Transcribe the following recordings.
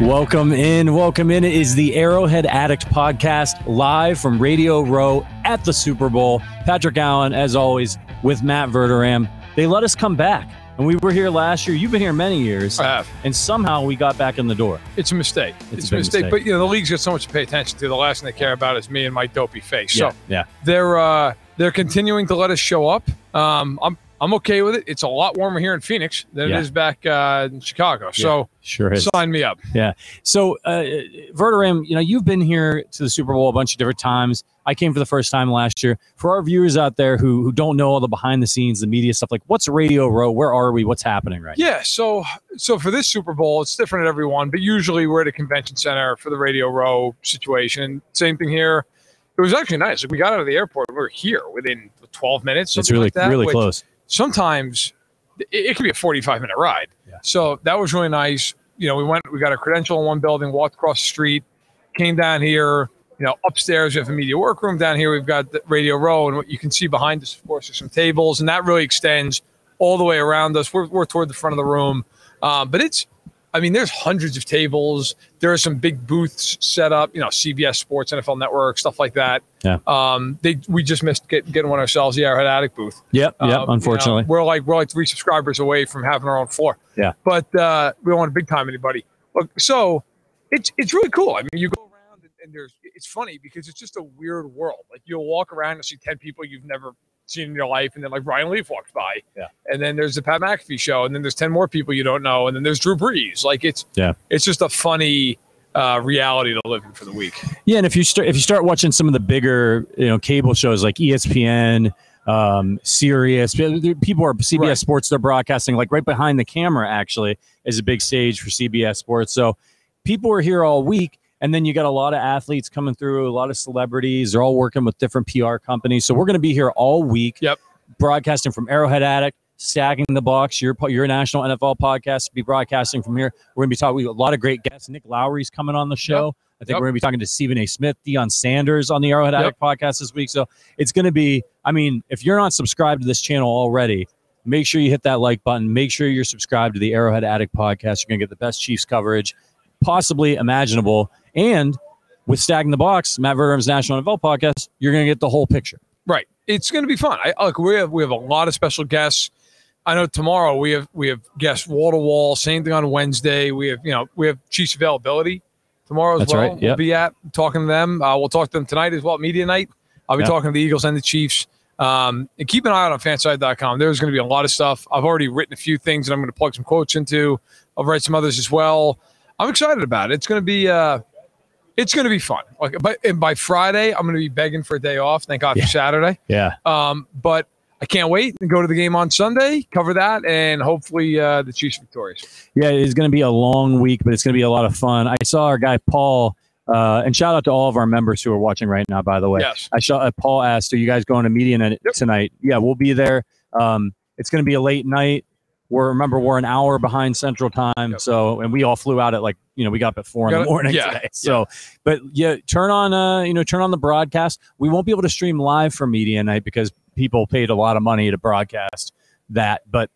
Welcome in. Welcome in. It is the Arrowhead Addict podcast live from Radio Row at the Super Bowl. Patrick Allen, as always, with Matt Verderame. They let us come back. And we were here last year. You've been here many years. I have. And somehow we got back in the door. It's a mistake. It's It's, a mistake. mistake. But you know, the league's got so much to pay attention to. The last thing they care about is me and my dopey face. Yeah. So yeah. they're uh, they're continuing to let us show up. Um, I'm I'm okay with it. It's a lot warmer here in Phoenix than Yeah. it is back uh, in Chicago. So Sure is. sign me up. Yeah. So, uh, Verderame, you know, you've been here to the Super Bowl a bunch of different times. I came for the first time last year. For our viewers out there who, who don't know all the behind the scenes, the media stuff, like what's Radio Row? Where are we? What's happening right Yeah. So so for this Super Bowl, it's different at every one, but usually we're at a convention center for the Radio Row situation. Same thing here. It was actually nice. We got out of the airport, we were here within 12 minutes. It's really, like that, really which- close. Sometimes it, it could be a 45 minute ride. Yeah. So that was really nice. You know, we went, we got a credential in one building, walked across the street, came down here. You know, upstairs we have a media workroom. Down here we've got the Radio Row, and what you can see behind us, of course, are some tables, and that really extends all the way around us. We're, we're toward the front of the room, um, but it's, I mean, there's hundreds of tables. There are some big booths set up. You know, CBS Sports, NFL Network, stuff like that. Yeah. Um, they we just missed get, getting one ourselves. Yeah, our attic booth. Yep. Yep. Uh, you know, unfortunately. we're like we're like three subscribers away from having our own floor. Yeah. but uh, we don't want to big time anybody. Look, so it's it's really cool. I mean, you go around and, and there's it's funny because it's just a weird world. Like you'll walk around and see ten people you've never seen in your life, and then like Ryan Leaf walks by. Yeah. and then there's the Pat McAfee show, and then there's ten more people you don't know, and then there's Drew Brees. Like it's Yeah. it's just a funny uh, reality to live in for the week. Yeah, and if you start if you start watching some of the bigger you know cable shows like ESPN, um, Sirius, people are CBS Right. Sports. They're broadcasting like right behind the camera. Actually, is a big stage for CBS Sports. So people are here all week, and then you got a lot of athletes coming through, a lot of celebrities. They're all working with different PR companies. So we're going to be here all week. Yep. broadcasting from Arrowhead Addict. Stacking the box, your your national NFL podcast, be broadcasting from here. We're gonna be talking. We a lot of great guests. Nick Lowery's coming on the show. I think Yep. we're going to be talking to Stephen A. Smith, Deion Sanders on the Arrowhead Addict podcast this week. So it's going to be, I mean, if you're not subscribed to this channel already, make sure you hit that like button. Make sure you're subscribed to the Arrowhead Addict podcast. You're going to get the best Chiefs coverage possibly imaginable. And with Stag Stacking the Box, Matt Verderame's National NFL podcast, you're going to get the whole picture. Right. It's going to be fun. I look. We have we have a lot of special guests. I know tomorrow we have we have guests wall to wall. Same thing on Wednesday. We have you know we have Chiefs availability tomorrow as That's well. right, We'll be at talking to them. Uh, we'll talk to them tonight as well. Media night. I'll be Yeah. talking to the Eagles and the Chiefs. Um, and keep an eye out on fansided.com. There's going to be a lot of stuff. I've already written a few things that I'm going to plug some quotes into. I'll write some others as well. I'm excited about it. It's going to be uh, it's going to be fun. Like, but and by Friday, I'm going to be begging for a day off. Thank God Yeah. for Saturday. Yeah. Um, but I can't wait and go to the game on Sunday, cover that, and hopefully uh, the Chiefs victorious. Yeah, it's going to be a long week, but it's going to be a lot of fun. I saw our guy Paul, uh, and shout out to all of our members who are watching right now. By the way, Yes. I saw uh, Paul asked, "Are you guys going to media Yep. tonight?" Yeah, we'll be there. Um, it's going to be a late night. We're remember we're an hour behind Central Time, Yep. so and we all flew out at like you know we got up at four in the morning Yeah, today. So, but yeah, turn on uh you know turn on the broadcast. We won't be able to stream live from media night because people paid a lot of money to broadcast that, but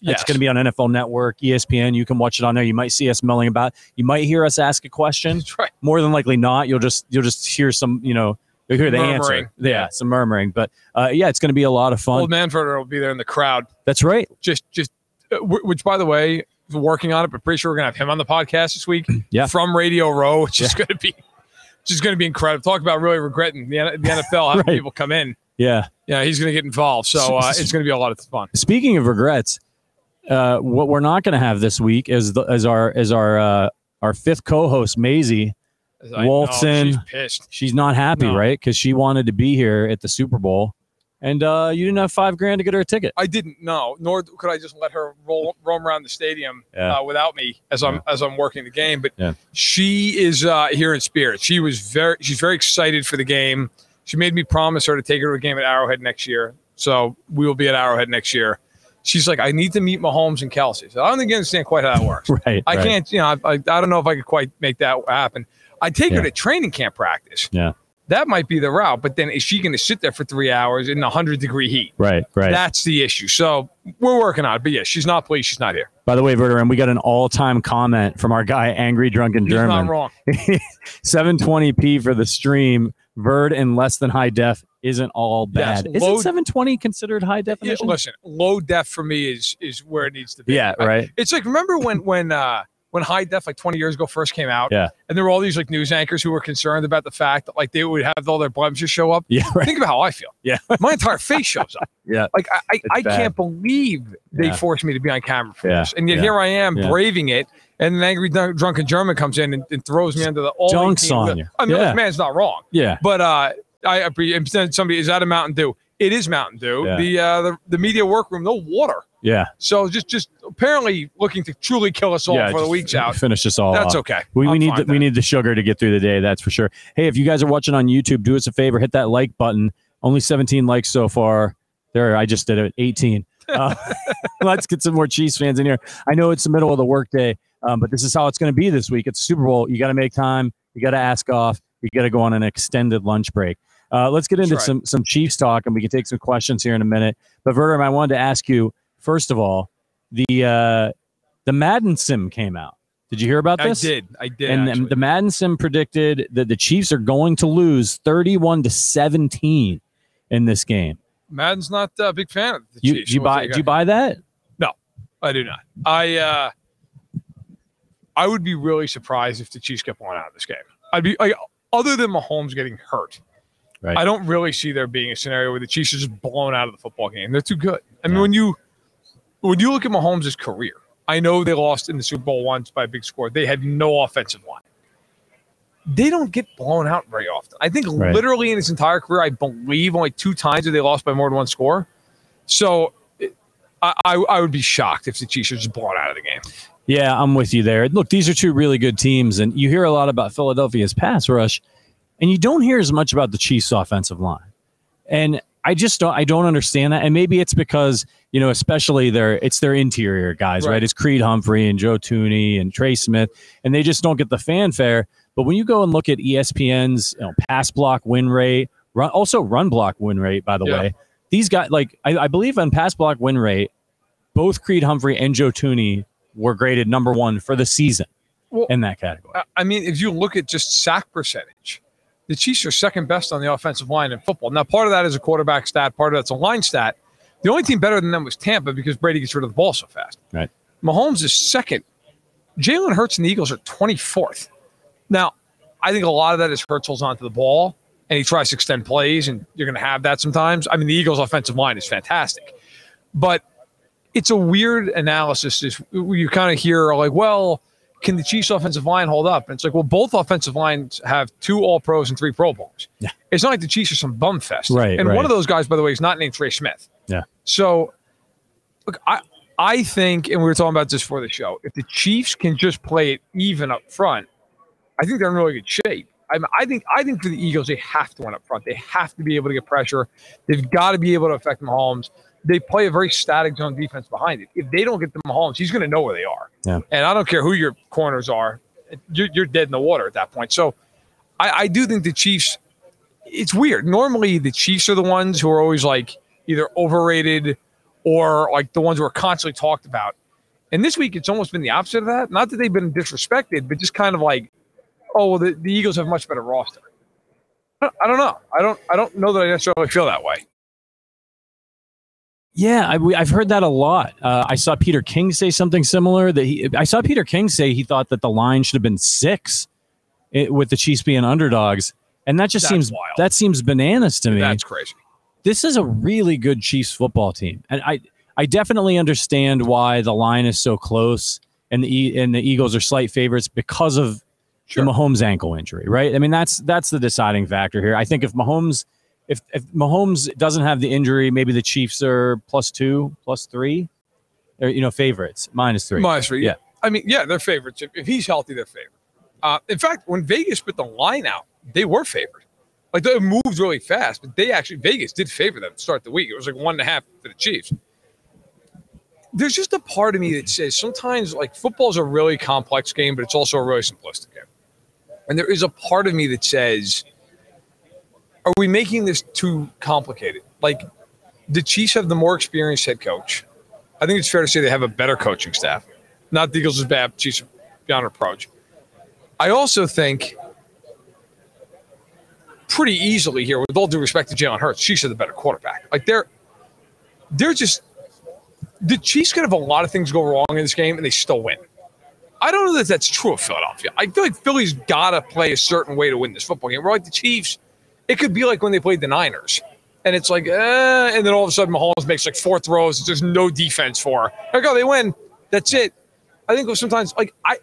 Yes. it's going to be on NFL Network, ESPN. You can watch it on there. You might see us milling about. You might hear us ask a question. Right. More than likely not. You'll just you'll just hear some you know you'll hear the Murmuring. answer. Yeah, some murmuring. But uh, yeah, it's going to be a lot of fun. Old Manford will be there in the crowd. That's right. Just, just, which by the way, we're working on it, but pretty sure we're gonna have him on the podcast this week. Yeah. From Radio Row, which is gonna be, just gonna be incredible. Talk about really regretting the, the NFL having Right. people come in. Yeah. Yeah, he's gonna get involved, so uh, it's gonna be a lot of fun. Speaking of regrets, uh, what we're not going to have this week is the, is our is our uh, our fifth co-host Maisie. As I know, Wolfson. she's pissed. She's not happy, No. right? Because she wanted to be here at the Super Bowl, and uh, you didn't have five grand to get her a ticket. I didn't know, nor could I just let her roll roam around the stadium Yeah. uh, without me as I'm as I'm working the game. But Yeah. she is uh, here in spirit. She was very she's very excited for the game. She made me promise her to take her to a game at Arrowhead next year. So we will be at Arrowhead next year. She's like, I need to meet Mahomes and Kelsey. So I don't think you understand quite how that works. Right. I right. can't, you know, I, I, I don't know if I could quite make that happen. I take Yeah. her to training camp practice. Yeah. That might be the route. But then is she going to sit there for three hours in 100 degree heat? Right, right. That's the issue. So we're working on it. But yeah, she's not pleased. She's not here. By the way, Verder, and we got an all-time comment from our guy, Angry Drunken He's German. not wrong. 720p for the stream. Verd in less than high def isn't all Yes, bad. low- Isn't 720 considered high Yeah, definition? listen, low def for me is is where it needs to be. Yeah, I- right. It's like remember when when uh when high def like 20 years ago first came out. Yeah. And there were all these like news anchors who were concerned about the fact that like they would have all their blemishes show up. Yeah, right. Think about how I feel. Yeah. My entire face shows up. Yeah. Like I, I, I can't believe they Yeah. forced me to be on camera for Yeah. this. And yet Yeah. here I am braving it. And an angry drunken German comes in and, and throws me under the all Dunks 18 on you. I mean, Yeah. man's not wrong. Yeah. But uh, I appreciate somebody is that a Mountain Dew? It is Mountain Dew. The uh, the the media workroom, no water. Yeah. So just just apparently looking to truly kill us all yeah. for the week's out. Finish us all That's off. okay. We, we need the, we need the sugar to get through the day. That's for sure. Hey, if you guys are watching on YouTube, do us a favor, hit that like button. Only 17 likes so far. There, I just did it. 18. Uh, let's get some more Chiefs fans in here. I know it's the middle of the workday, um, but this is how it's going to be this week. It's Super Bowl. You got to make time. You got to ask off. You got to go on an extended lunch break. Uh, let's get into right. some some Chiefs talk, and we can take some questions here in a minute. But Verder, I wanted to ask you first of all, the uh, the Madden sim came out. Did you hear about this? I did. I did. and actually. the, Madden sim predicted that the Chiefs are going to lose 31 to 17 in this game. Madden's not a big fan of the You Chiefs. you buy do you buy that? No, I do not. I uh, I would be really surprised if the Chiefs get one out of this game. I'd be like, other than Mahomes getting hurt. Right. I don't really see there being a scenario where the Chiefs are just blown out of the football game. They're too good. I mean, Yeah. when you when you look at Mahomes' career, I know they lost in the Super Bowl once by a big score. They had no offensive line. They don't get blown out very often. I think Right. literally in his entire career, I believe only two times that they lost by more than one score. So it- I, I, I would be shocked if the Chiefs are just blown out of the game. Yeah, I'm with you there. Look, these are two really good teams, and you hear a lot about Philadelphia's pass rush, and you don't hear as much about the Chiefs' offensive line. And I just don't I don't understand that. And maybe it's because, you know, especially their it's their interior guys, right? Right. It's Creed Humphrey and Joe Thuney and Trey Smith, and they just don't get the fanfare. But when you go and look at ESPN's you know, pass block win rate, run, also run block win rate, by the Yeah. way, these guys like I, I believe on pass block win rate, both Creed Humphrey and Joe Thuney were graded number one for the season Well, in that category. I mean, if you look at just sack percentage, the Chiefs are second best on the offensive line in football. Now, part of that is a quarterback stat, part of that's a line stat. The only team better than them was Tampa because Brady gets rid of the ball so fast. Right. Mahomes is second. Jalen Hurts and the Eagles are 24th. Now, I think a lot of that is Hurts holds onto the ball and he tries to extend plays, and you're going to have that sometimes. I mean, the Eagles' offensive line is fantastic, but it's a weird analysis. Is you kind of hear like, well, can the Chiefs' offensive line hold up? And it's like, well, both offensive lines have two All Pros and three Pro Bowls. Yeah. It's not like the Chiefs are some bum fest. Right, And right. one of those guys, by the way, is not named Trey Smith. Yeah. So, look, I I think, and we were talking about this for the show, if the Chiefs can just play it even up front, I think they're in really good shape. I, mean, I think I think for the Eagles, they have to win up front. They have to be able to get pressure. They've got to be able to affect Mahomes. They play a very static zone defense behind it. If they don't get the Mahomes, he's going to know where they are. Yeah. And I don't care who your corners are, you're, you're dead in the water at that point. So I, I do think the Chiefs. It's weird. Normally, the Chiefs are the ones who are always like either overrated or like the ones who are constantly talked about. And this week, it's almost been the opposite of that. Not that they've been disrespected, but just kind of like, oh, well, the, the Eagles have a much better roster. I I don't know. I don't. I don't know that I necessarily feel that way. Yeah, I, we, I've heard that a lot. Uh, I saw Peter King say something similar. That he, I saw Peter King say he thought that the line should have been six, it, with the Chiefs being underdogs, and that just That's seems wild. that seems bananas to me. That's crazy. this is a really good Chiefs football team, and I I definitely understand why the line is so close, and the and the Eagles are slight favorites because of Sure. the Mahomes ankle injury, right? I mean that's that's the deciding factor here. I think if Mahomes if if Mahomes doesn't have the injury, maybe the Chiefs are plus two, plus three, or you know favorites minus three. Minus three. Yeah. I mean, yeah, they're favorites. If, if he's healthy, they're favored. Uh, in fact, when Vegas put the line out, they were favored. Like they moved really fast, but they actually Vegas did favor them to start the week. It was like one and a half for the Chiefs. There's just a part of me that says sometimes like football's a really complex game, but it's also a really simplistic game. And there is a part of me that says are we making this too complicated? Like, the Chiefs have the more experienced head coach. I think it's fair to say they have a better coaching staff. Not the Eagles is bad, Chiefs beyond reproach. I also think pretty easily here, with all due respect to Jalen Hurts, Chiefs are the better quarterback. Like they're they're just the Chiefs could have a lot of things go wrong in this game and they still win. I don't know that that's true of Philadelphia. I feel like Philly's got to play a certain way to win this football game. We're like the Chiefs. It could be like when they played the Niners. And it's like, eh, and then all of a sudden Mahomes makes like four throws. There's no defense for. Like, oh, they win. That's it. I think sometimes, like, I,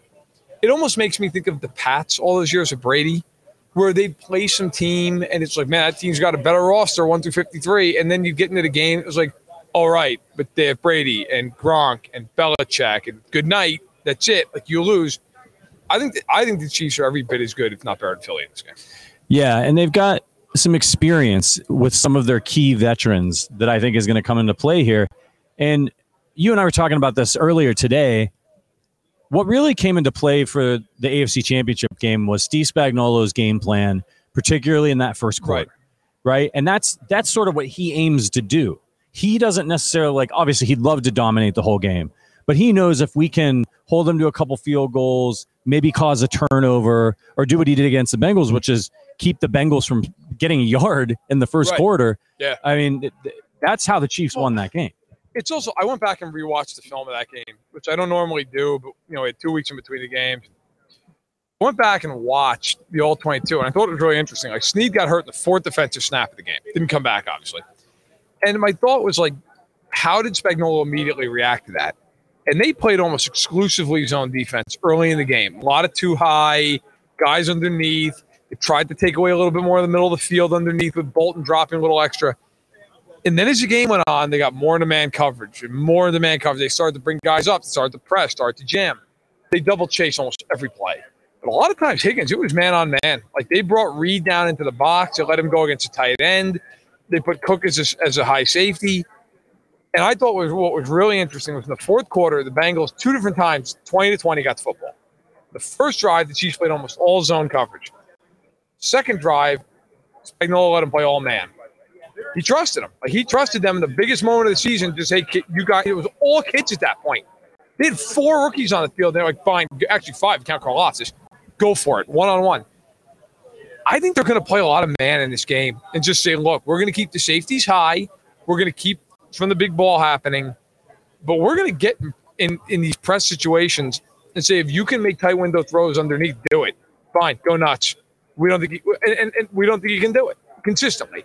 it almost makes me think of the Pats all those years of Brady, where they'd play some team and it's like, man, that team's got a better roster, one through 53. And then you get into the game, it was like, all right, but they have Brady and Gronk and Belichick and good night. That's it. Like you lose. I think I think the Chiefs are every bit as good, if not better, than Philly in this game. Yeah, and they've got some experience with some of their key veterans that I think is going to come into play here. And you and I were talking about this earlier today. What really came into play for the AFC Championship game was Steve Spagnuolo's game plan, particularly in that first quarter. Right. right? And that's that's sort of what he aims to do he doesn't necessarily like obviously he'd love to dominate the whole game but he knows if we can hold them to a couple field goals maybe cause a turnover or do what he did against the bengals which is keep the bengals from getting a yard in the first Right. quarter Yeah. i mean that's how the chiefs won that game It's also I went back and rewatched the film of that game, which I don't normally do, but you know, we had two weeks in between the games. I went back and watched the all 22, and I thought it was really interesting. Like Sneed got hurt in the fourth defensive snap of the game, didn't come back, obviously. And my thought was like, how did Spagnuolo immediately react to that? And they played almost exclusively zone defense early in the game. A lot of too high guys underneath. They tried to take away a little bit more of the middle of the field underneath with Bolton dropping a little extra. And then as the game went on, they got more into man coverage and more into man coverage. They started to bring guys up, started to press, started to jam. They double chase almost every play. But a lot of times, Higgins, it was man on man. Like they brought Reid down into the box. They let him go against a tight end. They put Cook as a, as a high safety. And I thought was what was really interesting was in the fourth quarter, the Bengals two different times, 20 to 20, got the football. The first drive, the Chiefs played almost all zone coverage. Second drive, Spagnuolo let him play all man. He trusted him. Like he trusted them in the biggest moment of the season to say, "Kid, you guys, it was all kids at that point. They had four rookies on the field. They're like, fine, actually five, count Karlaftis. Go for it, one on one. I think they're going to play a lot of man in this game and just say, look, we're going to keep the safeties high. We're going to keep from the big ball happening, but we're going to get in, in these press situations and say, if you can make tight window throws underneath, do it. Fine, go nuts. We don't think, he, and, and, and we don't think you can do it consistently.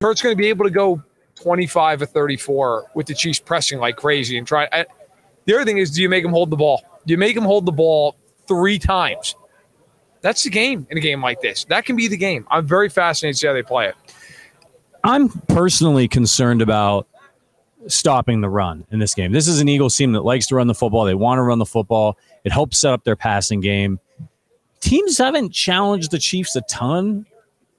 Hurt's going to be able to go 25 or 34 with the Chiefs pressing like crazy and try. I, the other thing is, do you make him hold the ball? Do you make him hold the ball three times? That's the game in a game like this. That can be the game. I'm very fascinated to see how they play it. i'm personally concerned about stopping the run in this game this is an eagles team that likes to run the football they want to run the football it helps set up their passing game teams haven't challenged the chiefs a ton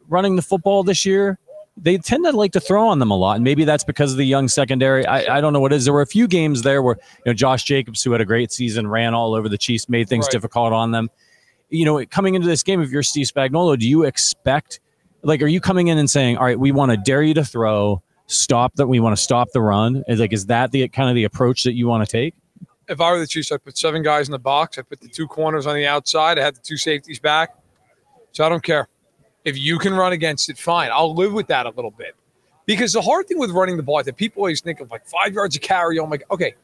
running the football this year. They tend to like to throw on them a lot and maybe that's because of the young secondary. I, I don't know what it is. There were a few games there where you know josh jacobs who had a great season ran all over the chiefs made things Right. difficult on them. You know coming into this game if you're steve spagnuolo do you expect like are you coming in and saying all right we want to dare you to throw. Stop that. We want to stop the run. Is like is that the kind of the approach that you want to take If I were the Chiefs, I'd put seven guys in the box. I'd put the two corners on the outside. I had the two safeties back. So I don't care. If you can run against it, fine. I'll live with that a little bit. Because the hard thing with running the ball, think people always think of like five yards of carry. Oh I'm like, okay.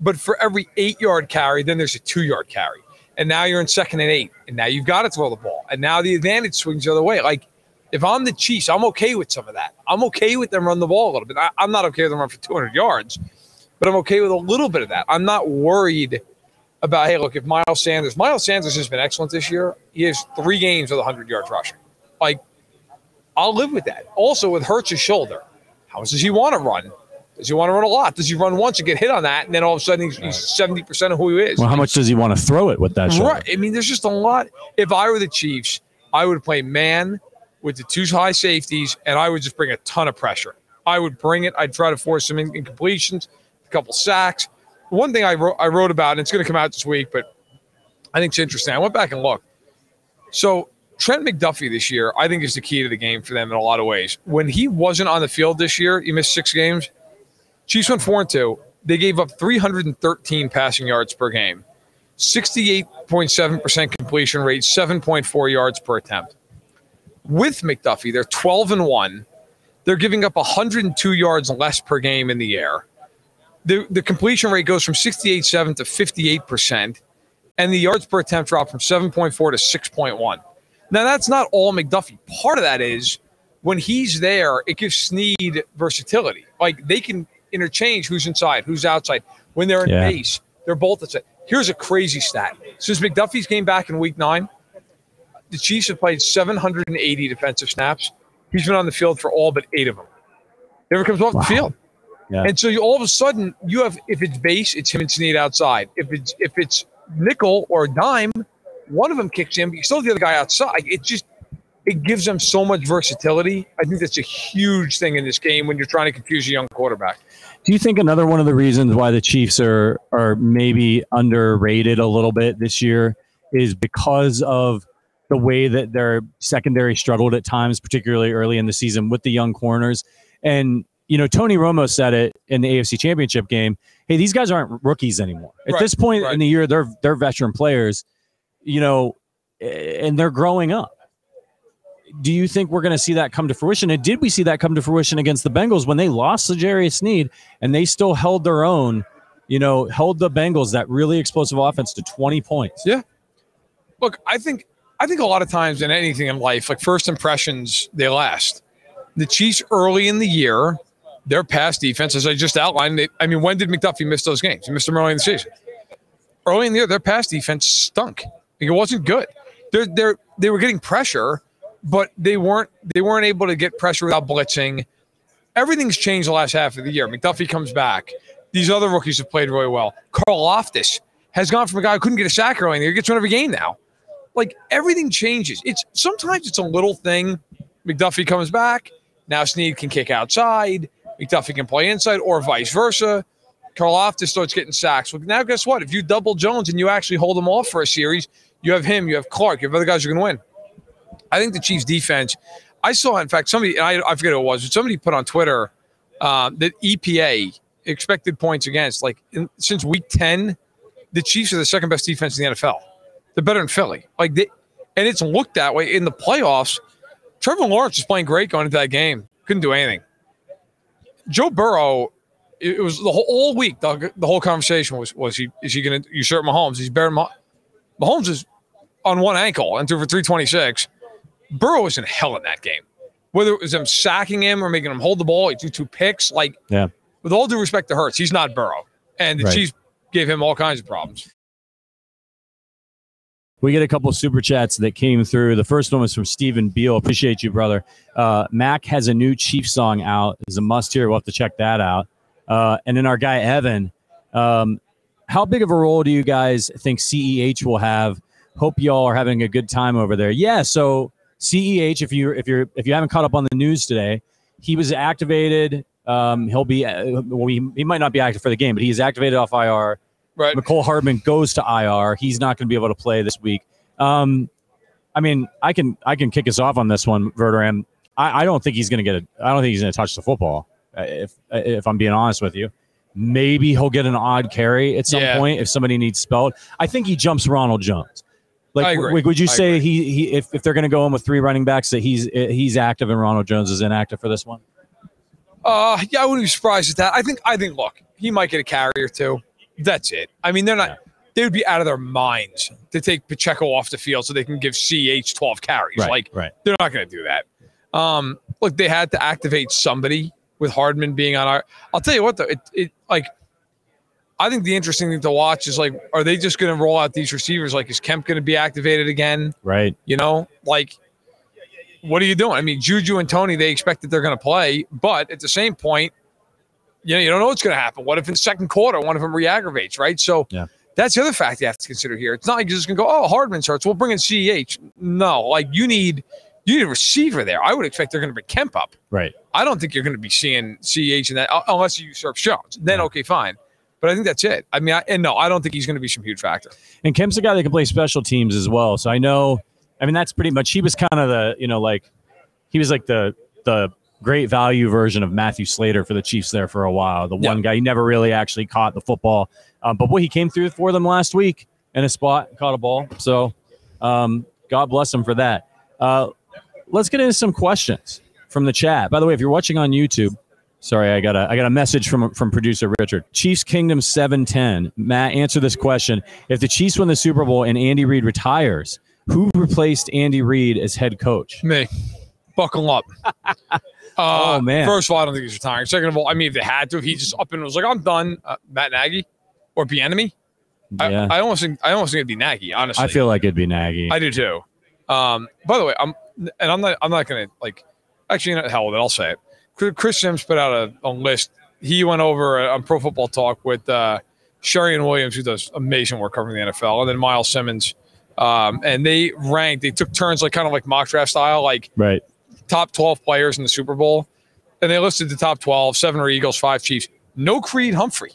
But for every eight yard carry, then there's a two yard carry. And now you're in second and eight. And now you've got to throw the ball. And now the advantage swings the other way. Like if I'm the Chiefs, I'm okay with some of that. I'm okay with them run the ball a little bit. I, I'm not okay with them run for 200 yards, but I'm okay with a little bit of that. I'm not worried about, hey, look, if Miles Sanders, Miles Sanders has been excellent this year. He has three games with 100 yards rushing. Like, I'll live with that. Also, with Hurts' shoulder, how much does he want to run? Does he want to run a lot? Does he run once and get hit on that, and then all of a sudden he's, he's 70% of who he is? well how much does he want to throw it with that shoulder? Right. I mean, there's just a lot. If I were the Chiefs, I would play man with the two high safeties, and I would just bring a ton of pressure. I would bring it. I'd try to force some in- incompletions, a couple sacks. One thing I wrote, I wrote about, and it's going to come out this week, but I think it's interesting. I went back and looked. So Trent McDuffie this year, I think, is the key to the game for them in a lot of ways. When he wasn't on the field this year, he missed six games. Chiefs went four and two. They gave up 313 passing yards per game, 68.7% completion rate, 7.4 yards per attempt. With McDuffie, they're 12 and one. They're giving up 102 yards less per game in the air. The, the completion rate goes from 68.7 to 58%, and the yards per attempt drop from 7.4 to 6.1. Now, that's not all McDuffie. Part of that is when he's there, it gives Sneed versatility. Like they can interchange who's inside, who's outside. When they're in Yeah. base, they're both inside. Here's a crazy stat. Since McDuffie's came back in week nine, the Chiefs have played 780 defensive snaps. He's been on the field for all but eight of them. Never comes off Wow. the field. Yeah. And so you, all of a sudden, you have if it's base, it's him and Sneed outside. If it's if it's nickel or dime, one of them kicks in, but you still have the other guy outside. It just it gives them so much versatility. I think that's a huge thing in this game when you're trying to confuse a young quarterback. Do you think another one of the reasons why the Chiefs are are maybe underrated a little bit this year is because of the way that their secondary struggled at times, particularly early in the season with the young corners. And you know, Tony Romo said it in the AFC Championship game. Hey, these guys aren't rookies anymore. At Right, this point right. in the year, they're they're veteran players. You know, and they're growing up. Do you think we're going to see that come to fruition? And did we see that come to fruition against the Bengals when they lost Jarius Sneed and they still held their own? You know, held the Bengals that really explosive offense to twenty points. Yeah. Look, I think I think a lot of times in anything in life, like first impressions, they last. The Chiefs early in the year, their pass defense, as I just outlined, they, I mean, when did McDuffie miss those games? He missed them early in the season. Early in the year, their pass defense stunk. Like, it wasn't good. They're, they're, they were getting pressure, but they weren't they weren't able to get pressure without blitzing. Everything's changed the last half of the year. McDuffie comes back. These other rookies have played really well. Karlaftis has gone from a guy who couldn't get a sack early in the year, gets one every game now like everything changes. It's sometimes it's a little thing. McDuffie comes back. Now Sneed can kick outside. McDuffie can play inside, or vice versa. Karlaftis starts getting sacks. Well, now guess what? If you double Jones and you actually hold him off for a series, you have him, you have Clark, you have other guys going to win. I think the Chiefs' defense. I saw, in fact, somebody I, I forget who it was, but somebody put on Twitter uh, that EPA expected points against. Like in, since week ten, the Chiefs are the second best defense in the NFL. They're better than Philly. Like they, and it's looked that way in the playoffs. Trevor Lawrence was playing great going into that game. Couldn't do anything. Joe Burrow, it, it was the whole all week. The, the whole conversation was was he is he going to usurp Mahomes? He's better. than Mah- Mahomes is on one ankle and threw for three twenty six. Burrow was in hell in that game. Whether it was them sacking him or making him hold the ball, he threw two picks. Like Yeah. with all due respect to Hurts, he's not Burrow, and the Right. Chiefs gave him all kinds of problems. We get a couple super chats that came through. The first one was from Stephen Beal. Appreciate you, brother. Uh, Mac has a new Chief song out. Is a must hear. We'll have to check that out. Uh, and then our guy Evan. Um, how big of a role do you guys think CEH will have? Hope y'all are having a good time over there. Yeah. So CEH, if you if you're if you haven't caught up on the news today, he was activated. Um, he'll be uh, well, he, he might not be active for the game, but he is activated off IR. Right. Mecole Hardman goes to IR. He's not going to be able to play this week. Um, I mean, I can I can kick us off on this one, Verderame. I, I don't think he's going to get a. I don't think he's going to touch the football. uh, If if I'm being honest with you, maybe he'll get an odd carry at some Yeah. point if somebody needs spelled. I think he jumps Ronald Jones. Like, I w- would you I say he, he if, if they're going to go in with three running backs that he's he's active and Ronald Jones is inactive for this one? Uh, yeah, I wouldn't be surprised at that. I think, I think, look, he might get a carry or two. That's it. I mean, they're not. Yeah. They would be out of their minds to take Pacheco off the field so they can give CH twelve carries. Like right. they're not going to do that. Um, look, they had to activate somebody with Hardman being on our. I'll tell you what, though, it, it like. I think the interesting thing to watch is like, are they just going to roll out these receivers? Like, is Kemp going to be activated again? Right. You know, like, what are you doing? I mean, Juju and Tony, they expect that they're going to play, but at the same point, you know, you don't know what's going to happen. What if in the second quarter one of them re-aggravates, right? So Yeah. that's the other fact you have to consider here. It's not like you're just going to go, oh, Hardman starts. We'll bring in CEH. No, like you need you need a receiver there. I would expect they're going to bring Kemp up. Right. I don't think you're going to be seeing CEH in that unless you usurp Jones. Then Yeah. okay, fine. But I think that's it. I mean, I, and no, I don't think he's going to be some huge factor. And Kemp's a guy that can play special teams as well. So I know I mean, that's pretty much. He was kind of the you know like he was like the the great value version of Matthew Slater for the Chiefs there for a while. The one Yeah. guy he never really actually caught the football, um, but boy, he came through for them last week in a spot, caught a ball. So um, God bless him for that. Uh, let's get into some questions from the chat. By the way, if you're watching on YouTube, sorry, I got a I got a message from from producer Richard. Chiefs Kingdom 710. Matt, answer this question. If the Chiefs win the Super Bowl and Andy Reid retires, who replaced Andy Reid as head coach? Me. Buckle up. Uh, Oh, man. First of all, I don't think he's retiring. Second of all, I mean, if they had to, if he just up and was like, "I'm done," uh, Matt Nagy or enemy. Yeah. I, I almost think I almost think it'd be Nagy. Honestly, I feel like it'd be Nagy. I do too. Um, by the way, I'm and I'm not I'm not gonna like actually not hell with it. I'll say it. Chris- Simms put out a, a list. He went over on Pro Football Talk with uh, Williams, who does amazing work covering the NFL, and then Myles Simmons. Um, and they ranked. They took turns, like kind of like mock draft style, like right. Top 12 players in the Super Bowl. And they listed the top 12, seven are Eagles, five Chiefs. No Creed Humphrey.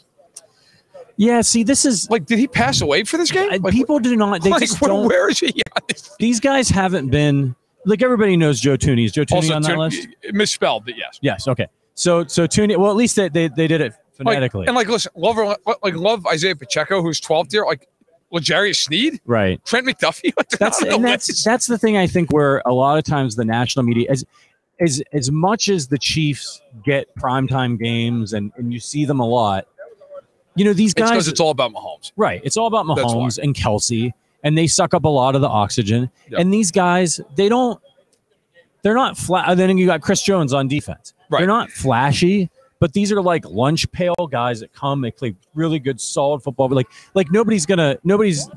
Yeah. See, this is Like, did he pass away for this game? Like, people do not. They like, just don't. where is he? These guys haven't been like everybody knows Joe Thuney. Is Joe Thuney Also, on that Tun- list? misspelled, but yes. Yes. Okay. So so Thuney. Well, at least they they, they did it Like, phonetically. and like, listen, love like love Isaiah Pacheco, who's 12th here. Like, L'Jarius Sneed, right. Trent McDuffie. That's and the that's that's the thing I think where a lot of times the national media as as as much as the Chiefs get primetime games and and you see them a lot. You know these guys. because it's all about Mahomes. Right. It's all about Mahomes and Kelsey, and they suck up a lot of the oxygen. Yep. And these guys, they don't. They're not flat. Then you got Chris Jones on defense. Right. They're not flashy, but these are like lunch pail guys that come. They play really good, solid football. But like, like nobody's gonna. Nobody's.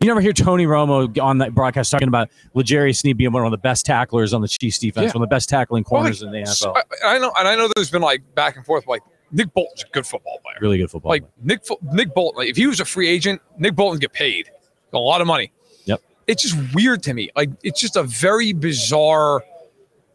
You never hear Tony Romo on that broadcast talking about L'Jarius Sneed being one of the best tacklers on the Chiefs defense, Yeah. one of the best tackling Well, corners like, in the NFL. I, I know, and I know there's been like back and forth. Like Nick Bolton's a good football player. Really good football. like Nick Nick Bolton. Like if he was a free agent, Nick Bolton get paid a lot of money. Yep. It's just weird to me. Like it's just a very bizarre.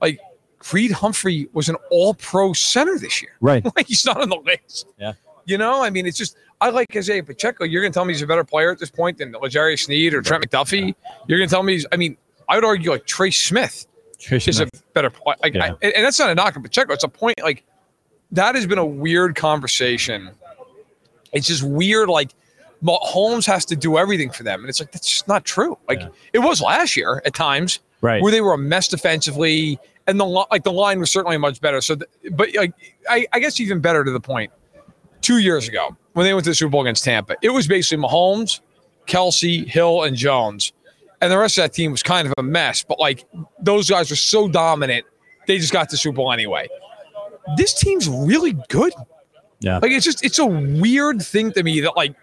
Like Creed Humphrey was an All-Pro center this year. right. Like he's not on the list. Yeah. You know, I mean, it's just I like Isaiah Pacheco. You're gonna tell me he's a better player at this point than L'Jarius Sneed or Trent McDuffie. You're gonna tell me he's. I mean, I would argue like Trey Smith Trish is a better player. Like, Yeah. and and that's not a knock on Pacheco. It's a point. Like that has been a weird conversation. It's just weird. Like Holmes has to do everything for them, and it's like that's just not true. Like Yeah. it was last year at times right. where they were a mess defensively, and the like the line was certainly much better. So, th- but like I, I guess even better to the point. Two years ago, when they went to the Super Bowl against Tampa, it was basically Mahomes, Kelsey, Hill, and Jones, and the rest of that team was kind of a mess. But like those guys were so dominant, they just got to the Super Bowl anyway. This team's really good. Yeah. Like it's just it's a weird thing to me that like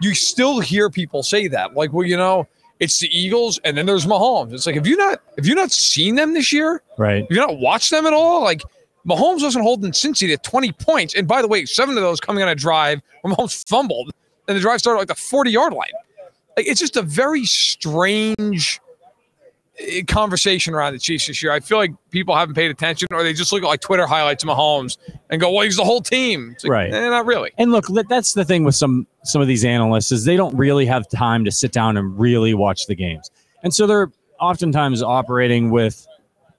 you still hear people say that. Like, well, you know, it's the Eagles and then there's Mahomes. It's like have you not have you not seen them this year? right. Have you not watched them at all? Like Mahomes wasn't holding Cincy to 20 points. And by the way, seven of those coming on a drive where Mahomes fumbled and the drive started like the 40 yard line. Like it's just a very strange conversation around the Chiefs this year. I feel like people haven't paid attention or they just look at like Twitter highlights of Mahomes and go, well, he's the whole team. Like, Right. eh, not really. And look, that's the thing with some some of these analysts is they don't really have time to sit down and really watch the games, and so they're oftentimes operating with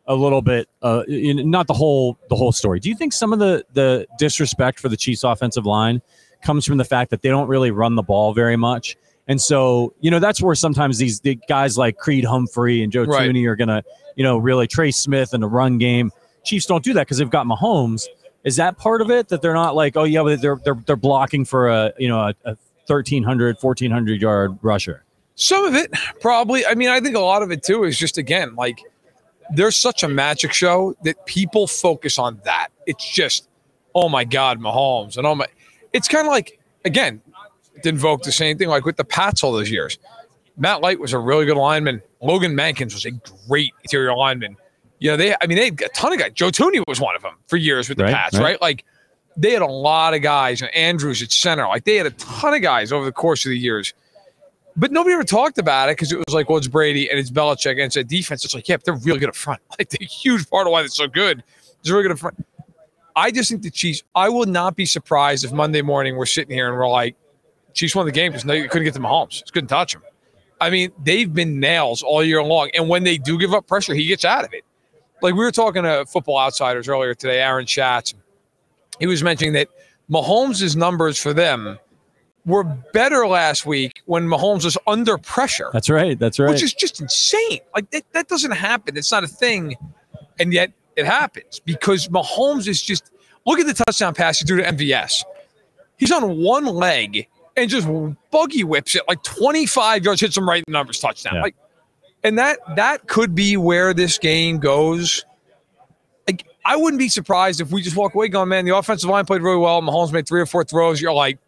a little bit, uh, not the whole the whole story. Do you think some of the the disrespect for the Chiefs' offensive line comes from the fact that they don't really run the ball very much? And so, you know, that's where sometimes these the guys like Creed Humphrey and Joe Right. Thuney are gonna, you know, really Trey Smith in the run game. Chiefs don't do that because they've got Mahomes. Is that part of it that they're not like, oh yeah, but they're they're they're blocking for a you know a, a 1300 1400 yard rusher. Some of it, probably. I mean, I think a lot of it too is just again like there's such a magic show that people focus on that. It's just, oh my God, Mahomes, and oh my. It's kind of like again, it invoke the same thing like with the Pats all those years. Matt Light was a really good lineman. Logan Mankins was a great interior lineman. You know, they. I mean, they had a ton of guys. Joe Thuney was one of them for years with the Right, Pats, right. right? Like they had a lot of guys. And Andrews at center, like they had a ton of guys over the course of the years. But nobody ever talked about it because it was like, well, it's Brady and it's Belichick and it's a defense. It's like, yeah, but they're really good up front. Like the huge part of why they're so good is really good up front. I just think the Chiefs. I will not be surprised if Monday morning we're sitting here and we're like, Chiefs won the game because they couldn't get to Mahomes. Just couldn't touch him. I mean, they've been nails all year long. And when they do give up pressure, he gets out of it. Like we were talking to football outsiders earlier today, Aaron Schatz. He was mentioning that Mahomes' numbers for them were better last week when Mahomes was under pressure. That's right. That's right. Which is just insane. Like that, that doesn't happen. It's not a thing. And yet it happens because Mahomes is just look at the touchdown pass he threw to MVS. He's on one leg and just buggy whips it like 25 yards, hits him right in the numbers touchdown. Yeah. Like, and that that could be where this game goes. Like, I wouldn't be surprised if we just walk away going, man, the offensive line played really well. Mahomes made three or four throws. You're like,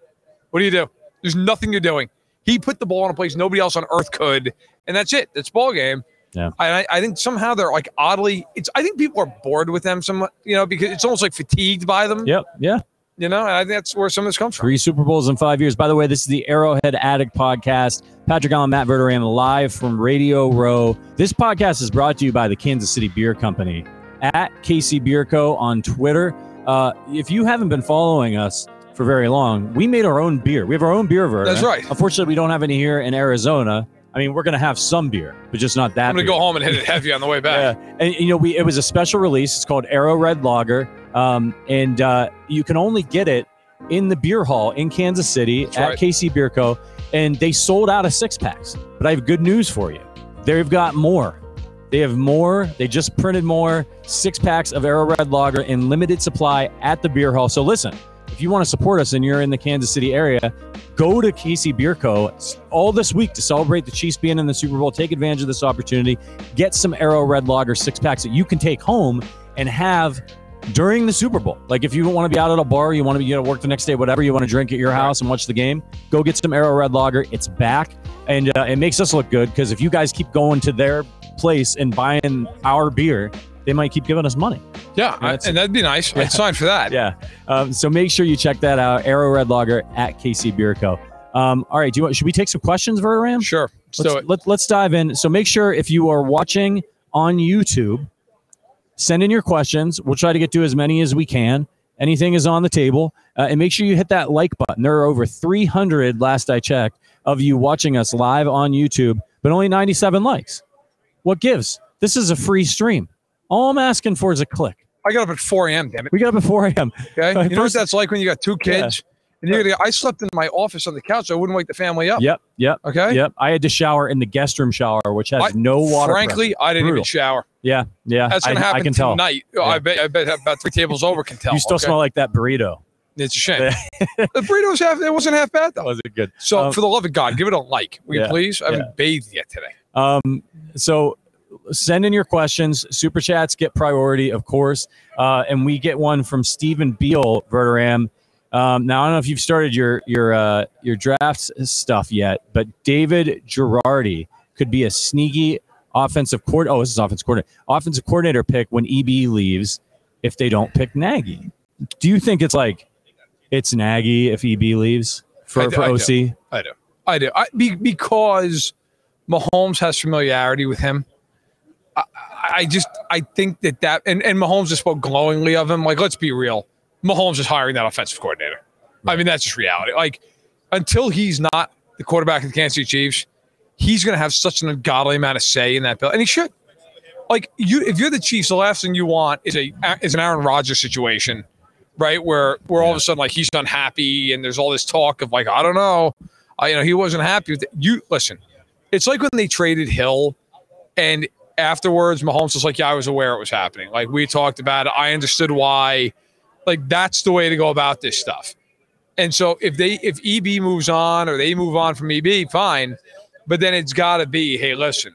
what do you do? There's nothing you're doing. He put the ball in a place nobody else on earth could, and that's it. That's ball game. Yeah. I, I think somehow they're like oddly. It's. I think people are bored with them. Some, you know, because it's almost like fatigued by them. Yep. Yeah. You know, and I think that's where some of this comes from. Three Super Bowls in five years. By the way, this is the Arrowhead Addict podcast. Patrick Allen, Matt Verderame, live from Radio Row. This podcast is brought to you by the Kansas City Beer Company at KC Beer Co. on Twitter. Uh, if you haven't been following us for very long, we made our own beer. We have our own beer version. That's right. Unfortunately, we don't have any here in Arizona. I mean, we're going to have some beer, but just not that. I'm gonna go home and hit it heavy on the way back. Yeah, and you know, we it was a special release. It's called Arrow Red Lager, um, and uh, you can only get it in the beer hall in Kansas City That's at right. KC Beer Co. And they sold out of six packs. But I have good news for you. They've got more. They have more. They just printed more six packs of Arrow Red Lager in limited supply at the beer hall. So listen, if you want to support us and you're in the Kansas City area, go to KC Beer Co. all this week to celebrate the Chiefs being in the Super Bowl. Take advantage of this opportunity. Get some Arrow Red Lager six packs that you can take home and have during the Super Bowl. Like if you want to be out at a bar, you want to be you know, work the next day, whatever, you want to drink at your house and watch the game, go get some Arrow Red Lager. It's back, and uh, it makes us look good because if you guys keep going to their place and buying our beer, they might keep giving us money. Yeah, I- That's- and that'd be nice. Yeah. I'd sign for that. Yeah. Um, so make sure you check that out. Arrow Red Lager at KC Beer Co. Um, all right. Do you want? Should we take some questions, Verderame? Sure. Let's, do. Let, let's dive in. So make sure if you are watching on YouTube, send in your questions. We'll try to get to as many as we can. Anything is on the table. Uh, and make sure you hit that like button. There are over 300, last I checked, of you watching us live on YouTube, but only 97 likes. What gives? This is a free stream. All I'm asking for is a click. I got up at 4 a.m. Damn it. We got up at 4 a.m. Okay. You know what first- that's like when you got two kids and you're gonna. I slept in my office on the couch. So I wouldn't wake the family up. Yep, yep, Okay. yep. I had to shower in the guest room shower, which has I- no water. Frankly, I didn't Brutal. even shower. yeah, yeah. That's gonna happen I can tell. tonight. Oh, I bet. I bet about three tables over can tell. You still okay? smell like that burrito. It's a shame. the burrito was half. It wasn't half bad though. Was it good? So Um, for the love of God, give it a like, will you please? I haven't yeah. bathed yet today. Um, so send in your questions. Super chats get priority, of course. Uh, and we get one from Stephen Beal, Verderame. Um, now I don't know if you've started your your uh, your draft stuff yet, but David Girardi could be a sneaky offensive court. Oh, this is offensive coordinator. Offensive coordinator pick when EB leaves if they don't pick Nagy. Do you think it's like it's Nagy if EB leaves for, do- for I do. OC? I do. I do. I, be, because Mahomes has familiarity with him. I, I just I think that that and, and Mahomes just spoke glowingly of him. Like, let's be real, Mahomes is hiring that offensive coordinator. I mean, that's just reality. Like, until he's not the quarterback of the Kansas City Chiefs, he's going to have such an ungodly amount of say in that bill, and he should. Like, you, if you're the Chiefs, the last thing you want is a is an Aaron Rodgers situation, right? Where where all of a sudden like he's unhappy and there's all this talk of like I don't know, I, you know, he wasn't happy with it. You listen, it's like when they traded Hill, and afterwards Mahomes was like, "Yeah, I was aware it was happening. Like we talked about it. I understood why. Like that's the way to go about this stuff." And so if they if EB moves on or they move on from EB, fine. But then it's got to be, hey, listen,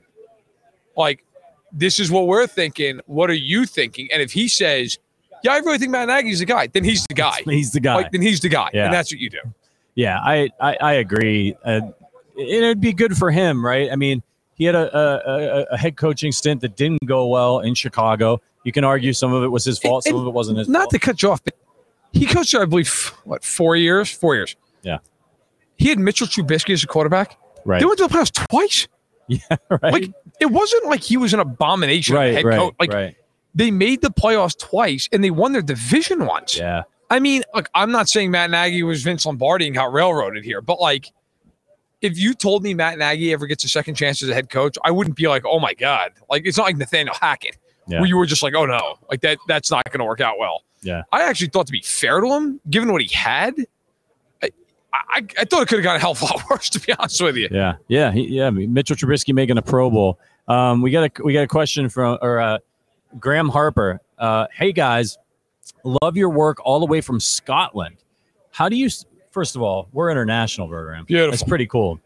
like this is what we're thinking. What are you thinking? And if he says, "Yeah, I really think Matt Nagy's the guy," then he's the guy. He's the guy. Like then he's the guy, Yeah. and that's what you do. Yeah, I I, I agree. Uh, it'd be good for him, right? I mean, he had a, a, a head coaching stint that didn't go well in Chicago. You can argue some of it was his fault, some of it wasn't his Not fault. to cut you off, but he coached, I believe, what four years? Four years. Yeah. He had Mitchell Trubisky as a quarterback. right, They went to the playoffs twice. Yeah. Right, Like it wasn't like he was an abomination right, head right, coach. Like right. they made the playoffs twice and they won their division once. Yeah, I mean, look, I'm not saying Matt Nagy was Vince Lombardi and got railroaded here, but like if you told me Matt Nagy ever gets a second chance as a head coach, I wouldn't be like, oh my god, like it's not like Nathaniel Hackett, Yeah. where you were just like, oh no, like that that's not going to work out well. Yeah. I actually thought to be fair to him, given what he had, I I, I thought it could have gone a hell of a lot worse, to be honest with you. Yeah, yeah, he, yeah. Mitchell Trubisky making a Pro Bowl. Um, we got a we got a question from or uh, Graham Harper. Uh, hey guys, love your work all the way from Scotland. How do you? First of all, we're international program. Beautiful. That's pretty cool.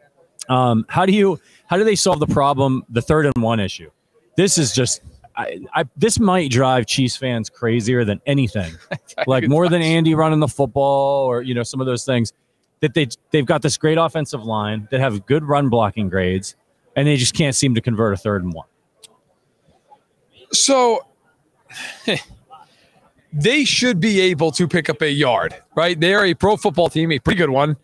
Um, how do you? How do they solve the problem? The third and one issue. This is just. I, I, this might drive Chiefs fans crazier than anything. like more than Andy running the football or you know some of those things that they they've got this great offensive line that have good run blocking grades and they just can't seem to convert a third and one. So they should be able to pick up a yard, right? They're a pro football team, a pretty good one.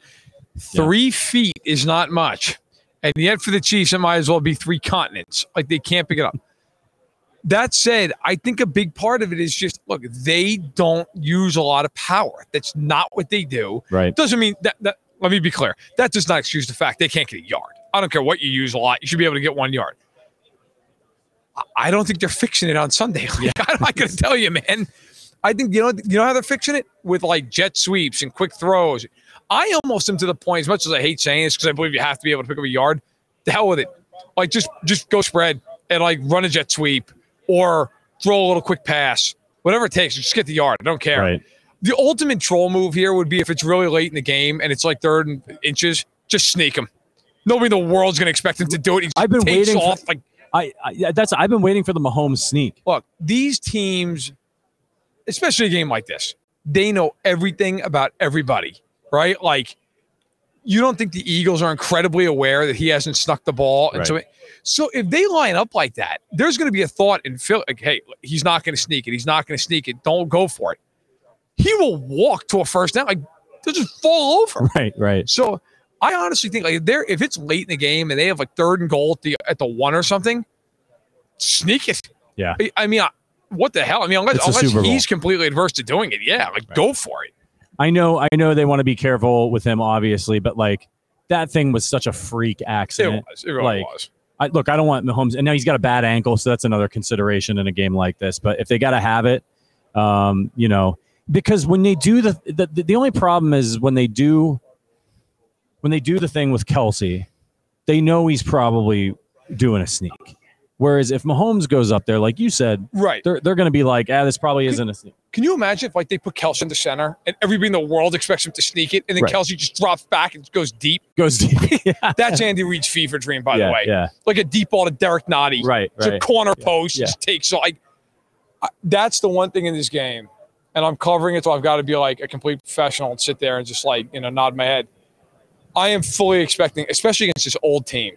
Three feet is not much. And yet for the Chiefs, it might as well be three continents. Like they can't pick it up. That said, I think a big part of it is just look, they don't use a lot of power. That's not what they do. Right. Doesn't mean that, that let me be clear. That does not excuse the fact they can't get a yard. I don't care what you use a lot. You should be able to get one yard. I- don't think they're fixing it on Sunday. Like, I'm not going to tell you, man. I think you know you know how they're fixing it with like jet sweeps and quick throws. I almost am to the point. As much as I hate saying this, because I believe you have to be able to pick up a yard. The hell with it. Like just just go spread and like run a jet sweep or throw a little quick pass, whatever it takes. Just get the yard. I don't care. Right. The ultimate troll move here would be if it's really late in the game and it's like third and inches, just sneak him. Nobody in the world's going to expect him to do it. I've been takes waiting for- like I, I that's I've been waiting for the Mahomes sneak. look, these teams, especially a game like this, they know everything about everybody, right? Like, you don't think the Eagles are incredibly aware that he hasn't snuck the ball, and so, so if they line up like that, there's going to be a thought in Phil, like, hey, he's not going to sneak it. He's not going to sneak it. Don't go for it. He will walk to a first down, like they'll just fall over. Right, right. So I honestly think like if they're if it's late in the game and they have like third and goal at the at the one or something, sneak it. Yeah. I, I mean, I, what the hell? I mean, unless, unless he's completely adverse to doing it, yeah, like go for it. I know I know they want to be careful with him, obviously, but like that thing was such a freak accident. It was. It really like, was. I, look, I don't want Mahomes, and now he's got a bad ankle, so that's another consideration in a game like this. But if they got to have it, um, you know, because when they do the, the the only problem is when they do when they do the thing with Kelce, they know he's probably doing a sneak. Whereas if Mahomes goes up there, like you said, Right. they're they're going to be like, ah, this probably isn't a sneak. Can you imagine if like they put Kelce in the center and everybody in the world expects him to sneak it, and then Right. Kelce just drops back and goes deep? Goes deep. yeah, That's Andy Reid's fever dream, by yeah, the way. yeah, Like a deep ball to Derrick Nnadi. right, It's a corner Yeah. post, just takes like that's the one thing in this game. And I'm covering it, so I've got to be like a complete professional and sit there and just like, you know, nod my head. I am fully expecting, especially against this old team,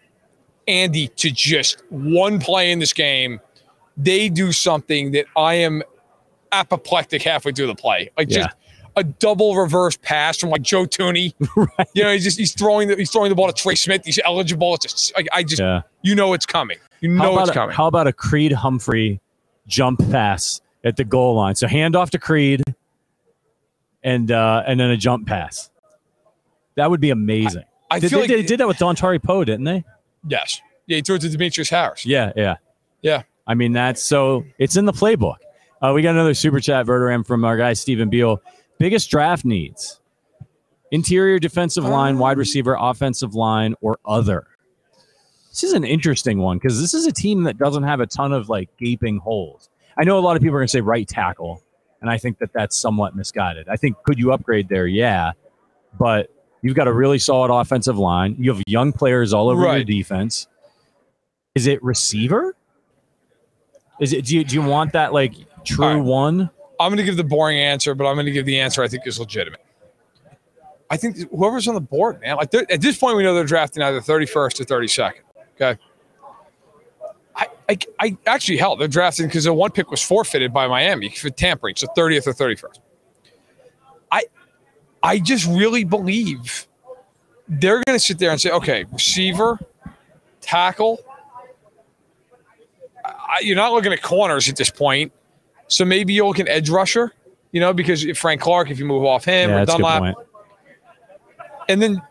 Andy to just one play in this game, they do something that I am apoplectic halfway through the play. Like Yeah. just a double reverse pass from like Joe Thuney. right. You know, he's just he's throwing the he's throwing the ball to Trey Smith. He's eligible. It's just like I just Yeah. you know it's coming. You know it's a, coming. how about a Creed Humphrey jump pass at the goal line? So hand off to Creed, and uh, and then a jump pass. That would be amazing. I did, feel they, like they did that with Dontari Poe, didn't they? Yes. Yeah, he threw it to Demetrius Harris. Yeah, yeah, Yeah. I mean, that's so it's in the playbook. Uh, we got another super chat Verderame from our guy Stephen Beal. Biggest draft needs: interior defensive line, wide receiver, offensive line, or other. This is an interesting one because this is a team that doesn't have a ton of like gaping holes. I know a lot of people are going to say right tackle, and I think that that's somewhat misguided. I think could you upgrade there? Yeah, but you've got a really solid offensive line. You have young players all over your defense. Is it receiver? Is it do you do you want that like true right. one? I'm going to give the boring answer, but I'm going to give the answer I think is legitimate. I think whoever's on the board, man. Like at this point, we know they're drafting either 31st or 32nd. Okay. I, I, I actually hell, they're drafting because the one pick was forfeited by Miami for tampering, so 30th or 31st. I I just really believe they're going to sit there and say, okay, receiver, tackle. I, you're not looking at corners at this point. So maybe you'll look at edge rusher, you know, because if Frank Clark, if you move off him Yeah, or that's a good Dunlap, and then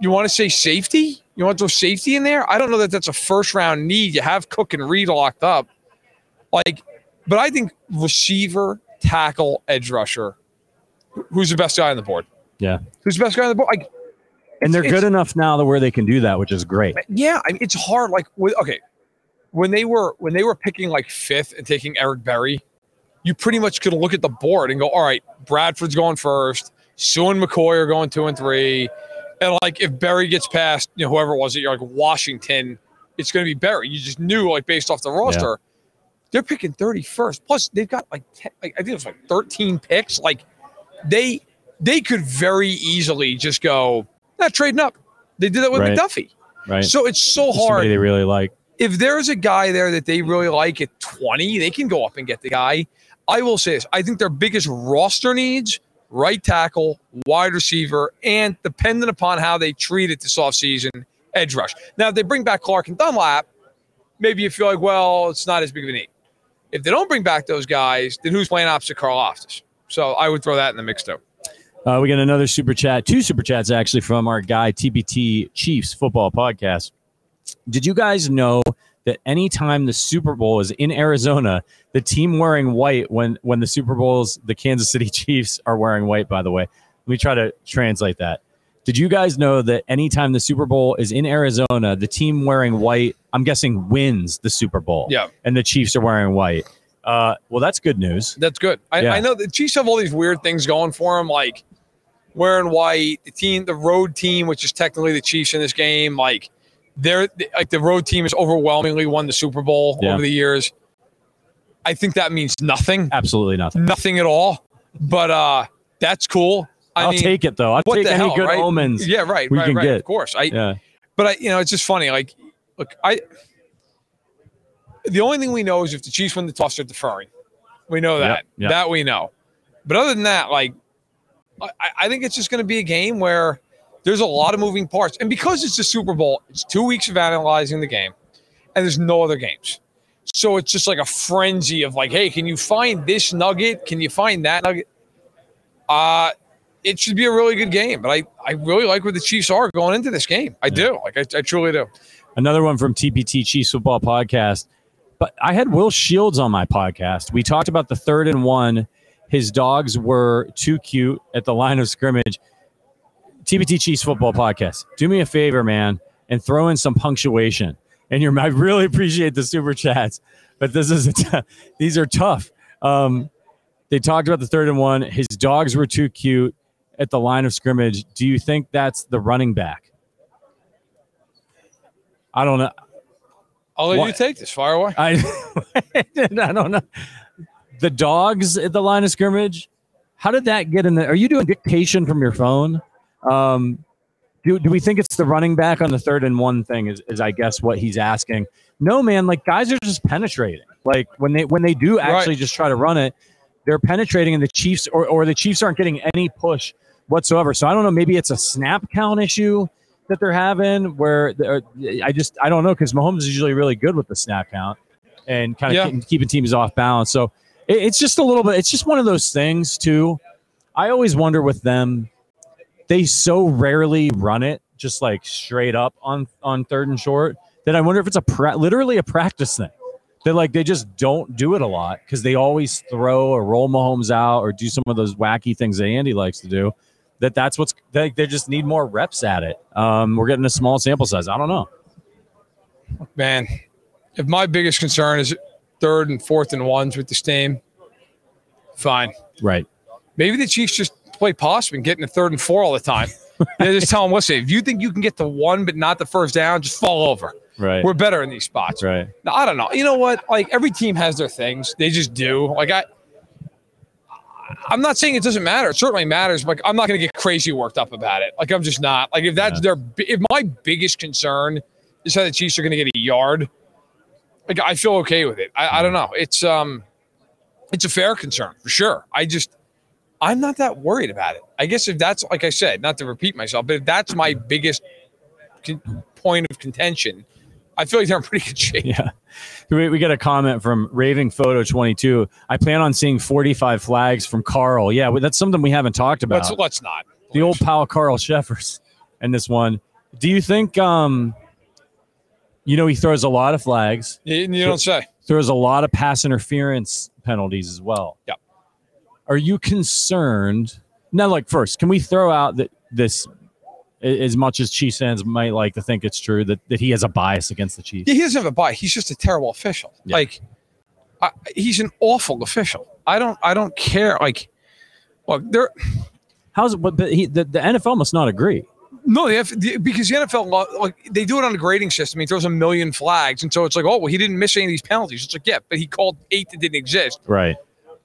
you want to say safety. You want to throw safety in there? I don't know that that's a first round need. You have Cook and Reid locked up. Like, but I think receiver, tackle, edge rusher. Who's the best guy on the board? Yeah. Who's the best guy on the board? Like, And they're good enough now to where they can do that, which is great. yeah, I mean, it's hard. Like, with, okay, when they were when they were picking like fifth and taking Eric Berry, you pretty much could look at the board and go, all right, Bradford's going first, Suh and McCoy are going two and three, and like if Berry gets past, you know, whoever it was, you're like Washington, it's going to be Berry. You just knew like based off the roster. They're picking 31st. Plus, they've got like, 10, like I think it's like 13 picks. Like they they could very easily just go, not trading up. They did that with Right. McDuffie. Right. So it's so Just hard. they really like. If there's a guy there that they really like at 20, they can go up and get the guy. I will say this I think their biggest roster needs right tackle, wide receiver, and dependent upon how they treat it this offseason, edge rush. Now, if they bring back Clark and Dunlap, maybe you feel like, well, it's not as big of a need. If they don't bring back those guys, then who's playing opposite Karlaftis? So I would throw that in the mix too. Uh, we got another super chat, two super chats actually from our guy TBT Chiefs Football Podcast. Did you guys know that anytime the Super Bowl is in Arizona, the team wearing white when when the Super Bowls, the Kansas City Chiefs are wearing white? By the way, let me try to translate that. Did you guys know that anytime the Super Bowl is in Arizona, the team wearing white, I'm guessing, wins the Super Bowl? Yeah. And the Chiefs are wearing white. Uh, well, that's good news. That's good. I, Yeah. I know the Chiefs have all these weird things going for them, like wearing white. The team, the road team, which is technically the Chiefs in this game, like they're like the road team has overwhelmingly won the Super Bowl Yeah. over the years. I think that means nothing, Absolutely nothing. nothing at all. But uh that's cool. I I'll mean, take it though. I'll take any hell, good right? omens. Yeah, right, we right, can right. get. Of course, I. Yeah. But I, you know, it's just funny. Like, look, I. The only thing we know is if the Chiefs win the toss, they're deferring. We know Yep, that. yep. That we know. But other than that, like, I, I think it's just going to be a game where there's a lot of moving parts, and because it's the Super Bowl, it's two weeks of analyzing the game, and there's no other games. So it's just like a frenzy of like, hey, can you find this nugget? Can you find that nugget? Uh it should be a really good game. But I, I really like where the Chiefs are going into this game. I do. Like I, I truly do. Another one from TPT Chiefs Football Podcast. But I had Will Shields on my podcast. We talked about the third and one. His dogs were too cute at the line of scrimmage. TBT Chiefs Football Podcast. Do me a favor, man, and throw in some punctuation. And you're, I really appreciate the super chats, but this is a t- these are tough. Um, they talked about the third and one. His dogs were too cute at the line of scrimmage. Do you think that's the running back? I don't know. I'll let you take this. Fire away. I I don't know. The dogs at the line of scrimmage. How did that get in there? Are you doing dictation from your phone? Um, do, do we think it's the running back on the third and one thing? Is, is I guess what he's asking? No, man. Like guys are just penetrating. Like when they when they do actually Right. just try to run it, they're penetrating, and the Chiefs or or the Chiefs aren't getting any push whatsoever. So I don't know. Maybe it's a snap count issue that they're having where they're- I just I don't know because Mahomes is usually really good with the snap count and kind of Yeah. keeping teams off balance. So it, it's just a little bit. It's just one of those things too. I always wonder with them, they so rarely run it just like straight up on on third and short that I wonder if it's a pra- literally a practice thing. That like they just don't do it a lot because they always throw or roll Mahomes out or do some of those wacky things that Andy likes to do. That that's what's they, they just need more reps at it. Um, we're getting a small sample size. I don't know. Man, if my biggest concern is third and fourth and ones with this team, fine. Right. Maybe the Chiefs just play possum and get in the third and four all the time. they just tell them, listen, if you think you can get to one but not the first down, just fall over. Right. We're better in these spots. right. Now, I don't know. You know what? Like every team has their things. They just do. Like I, I'm not saying it doesn't matter. It certainly matters. But like, I'm not going to get crazy worked up about it. Like I'm just not. Like if that's Yeah. their, if my biggest concern is how the Chiefs are going to get a yard, like I feel okay with it. I, I don't know. It's um, it's a fair concern for sure. I just, I'm not that worried about it. I guess if that's like I said, not to repeat myself, but if that's my biggest con- point of contention, I feel like they're in pretty good shape. Yeah. We, we get a comment from Raving Photo 22. I plan on seeing 45 flags from Carl. Yeah, well, that's something we haven't talked about. Let's let's not. the old pal Carl Cheffers. And this one, Do you think? Um, you know, he throws a lot of flags. You, you don't say. Throws a lot of pass interference penalties as well. Yep. Are you concerned? Now, like first, can we throw out that this, as much as Chiefs fans might like to think it's true, that, that he has a bias against the Chiefs? Yeah, he doesn't have a bias. He's just a terrible official. Yeah. Like, I, he's an awful official. I don't. I don't care. Like, look, there. How's it? But, but he, the, the NFL must not agree. No, the, F- the, because the NFL, like they do it on a grading system. He throws a million flags, and so it's like, oh well, he didn't miss any of these penalties. It's like, yeah, but he called eight that didn't exist. Right.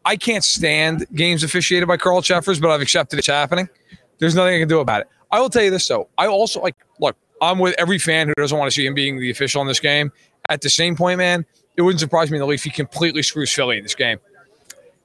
I can't stand games officiated by Carl Cheffers, but I've accepted it's happening. There's nothing I can do about it. I will tell you this though. I also like look, I'm with every fan who doesn't want to see him being the official in this game. At the same point, man, it wouldn't surprise me in the least if he completely screws Philly in this game.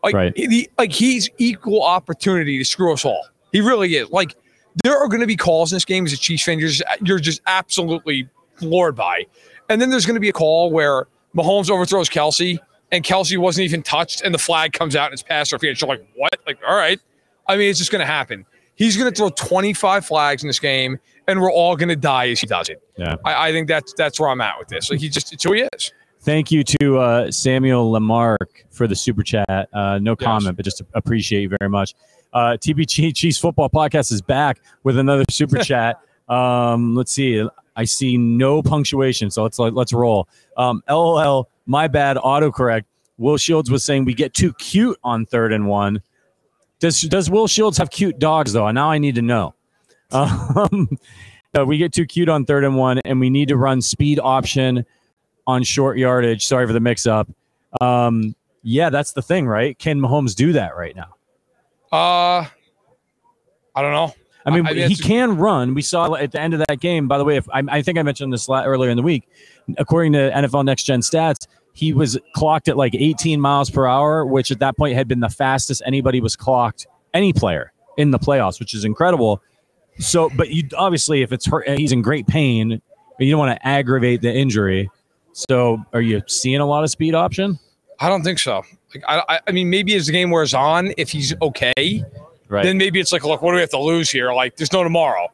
Like Right. he, like he's equal opportunity to screw us all. He really is. Like there are going to be calls in this game as a Chiefs fan you're just, you're just absolutely floored by. And then there's going to be a call where Mahomes overthrows Kelce and Kelce wasn't even touched and the flag comes out and it's pass interference. You're like, what? Like, all right. I mean, it's just going to happen. He's going to throw 25 flags in this game and we're all going to die as he does it. Yeah. I, I think that's that's where I'm at with this. Like he just it's who he is. Thank you to uh, Samuel Lamarck for the super chat. Uh, no Yes. comment, but just appreciate you very much. Uh, TB Chiefs Football Podcast is back with another super chat. Um, let's see. I see no punctuation, so let's let's roll. Um, LOL, my bad. Autocorrect. Will Shields was saying we get too cute on third and one. Does does Will Shields have cute dogs though? And now I need to know. Um, uh, we get too cute on third and one, and we need to run speed option on short yardage. Sorry for the mix up. Um, yeah, that's the thing, right? Can Mahomes do that right now? Uh I don't know. I mean, I- mean, he can run. We saw at the end of that game. By the way, if I, I think I mentioned this earlier in the week. According to NFL Next Gen Stats, he was clocked at like 18 miles per hour, which at that point had been the fastest anybody was clocked any player in the playoffs, which is incredible. So, but you obviously, if it's hurt, he's in great pain. But you don't want to aggravate the injury. So, are you seeing a lot of speed option? I don't think so. Like I, I- I mean, maybe as the game wears on, if he's okay, Right. then maybe it's like, look, what do we have to lose here? Like, there's no tomorrow.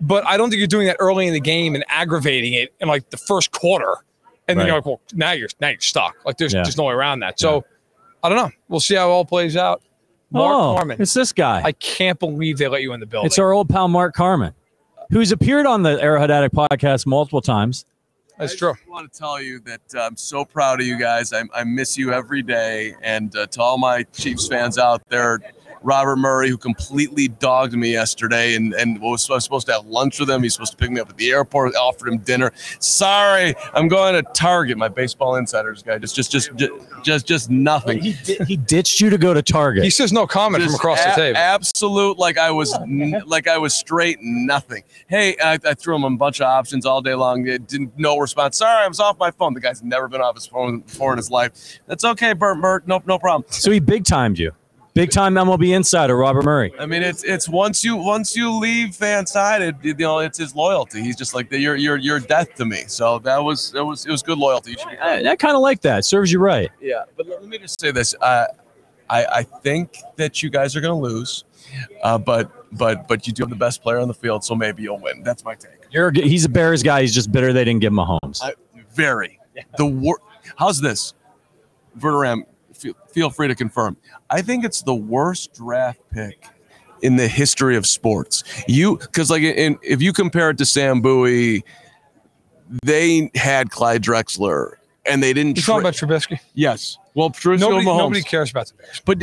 But I don't think you're doing that early in the game and aggravating it in like the first quarter, and then Right. you're like, well, now you're now you're stuck. Like, there's Yeah. there's no way around that. So, I don't know. We'll see how it all plays out. Mark oh, Norman, it's this guy. I can't believe they let you in the building. It's our old pal Mark Carmen, who's appeared on the Arrowhead Addict podcast multiple times. That's true. I want to tell you that uh, I'm so proud of you guys. I, I miss you every day. And uh, to all my Chiefs fans out there, Robert Murray, who completely dogged me yesterday and, and was, I was supposed to have lunch with him. He's supposed to pick me up at the airport, offered him dinner. Sorry, I'm going to Target, my baseball insiders guy. Just, just, just, just, just, just nothing. He, he ditched you to go to Target. He says no comment from Just across the table. Absolute, like I was, n- like I was straight nothing. Hey, I, I threw him a bunch of options all day long. It didn't no response. Sorry, I was off my phone. The guy's never been off his phone before in his life. That's okay, Bert. Bert, no, no problem. so he big timed you. Big time MLB insider Robert Murray. I mean, it's it's once you once you leave Fansided, it, you know, it's his loyalty. He's just like you're you're you're death to me. So that was it was it was good loyalty. I, I kind of like that. Serves you right. Yeah, but let, let me just say this. Uh, I I think that you guys are going to lose, uh, but but but you do have the best player on the field, so maybe you'll win. That's my take. You're he's a Bears guy. He's just bitter they didn't give him a Holmes. I, very the war. How's this, Verderame? Feel, free to confirm. I think it's the worst draft pick in the history of sports. You because like in, if you compare it to Sam Bowie, they had Clyde Drexler. And they didn't. You talking tra- about Trubisky? yes. Well, Trubisky Nobody, Mahomes. nobody cares about the Bears. But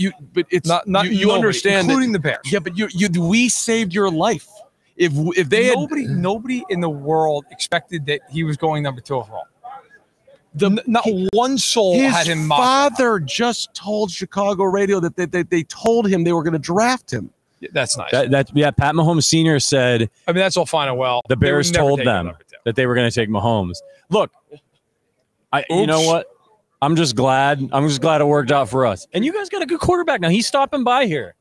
you, but it's Not not you, you nobody, understand that- including the Bears. yeah, but you, you we saved your life. If if they had nobody, nobody in the world expected that he was going number two overall. The N- not one soul his had him mocked. father just told Chicago radio that they, they, they told him they were going to draft him. Yeah, That's nice. That, that yeah, Pat Mahomes Senior said I mean, that's all fine and well. the Bears told them that they were going to take Mahomes. Look, I you know what? I'm just glad. I'm just glad it worked out for us. And you guys got a good quarterback now. He's stopping by here.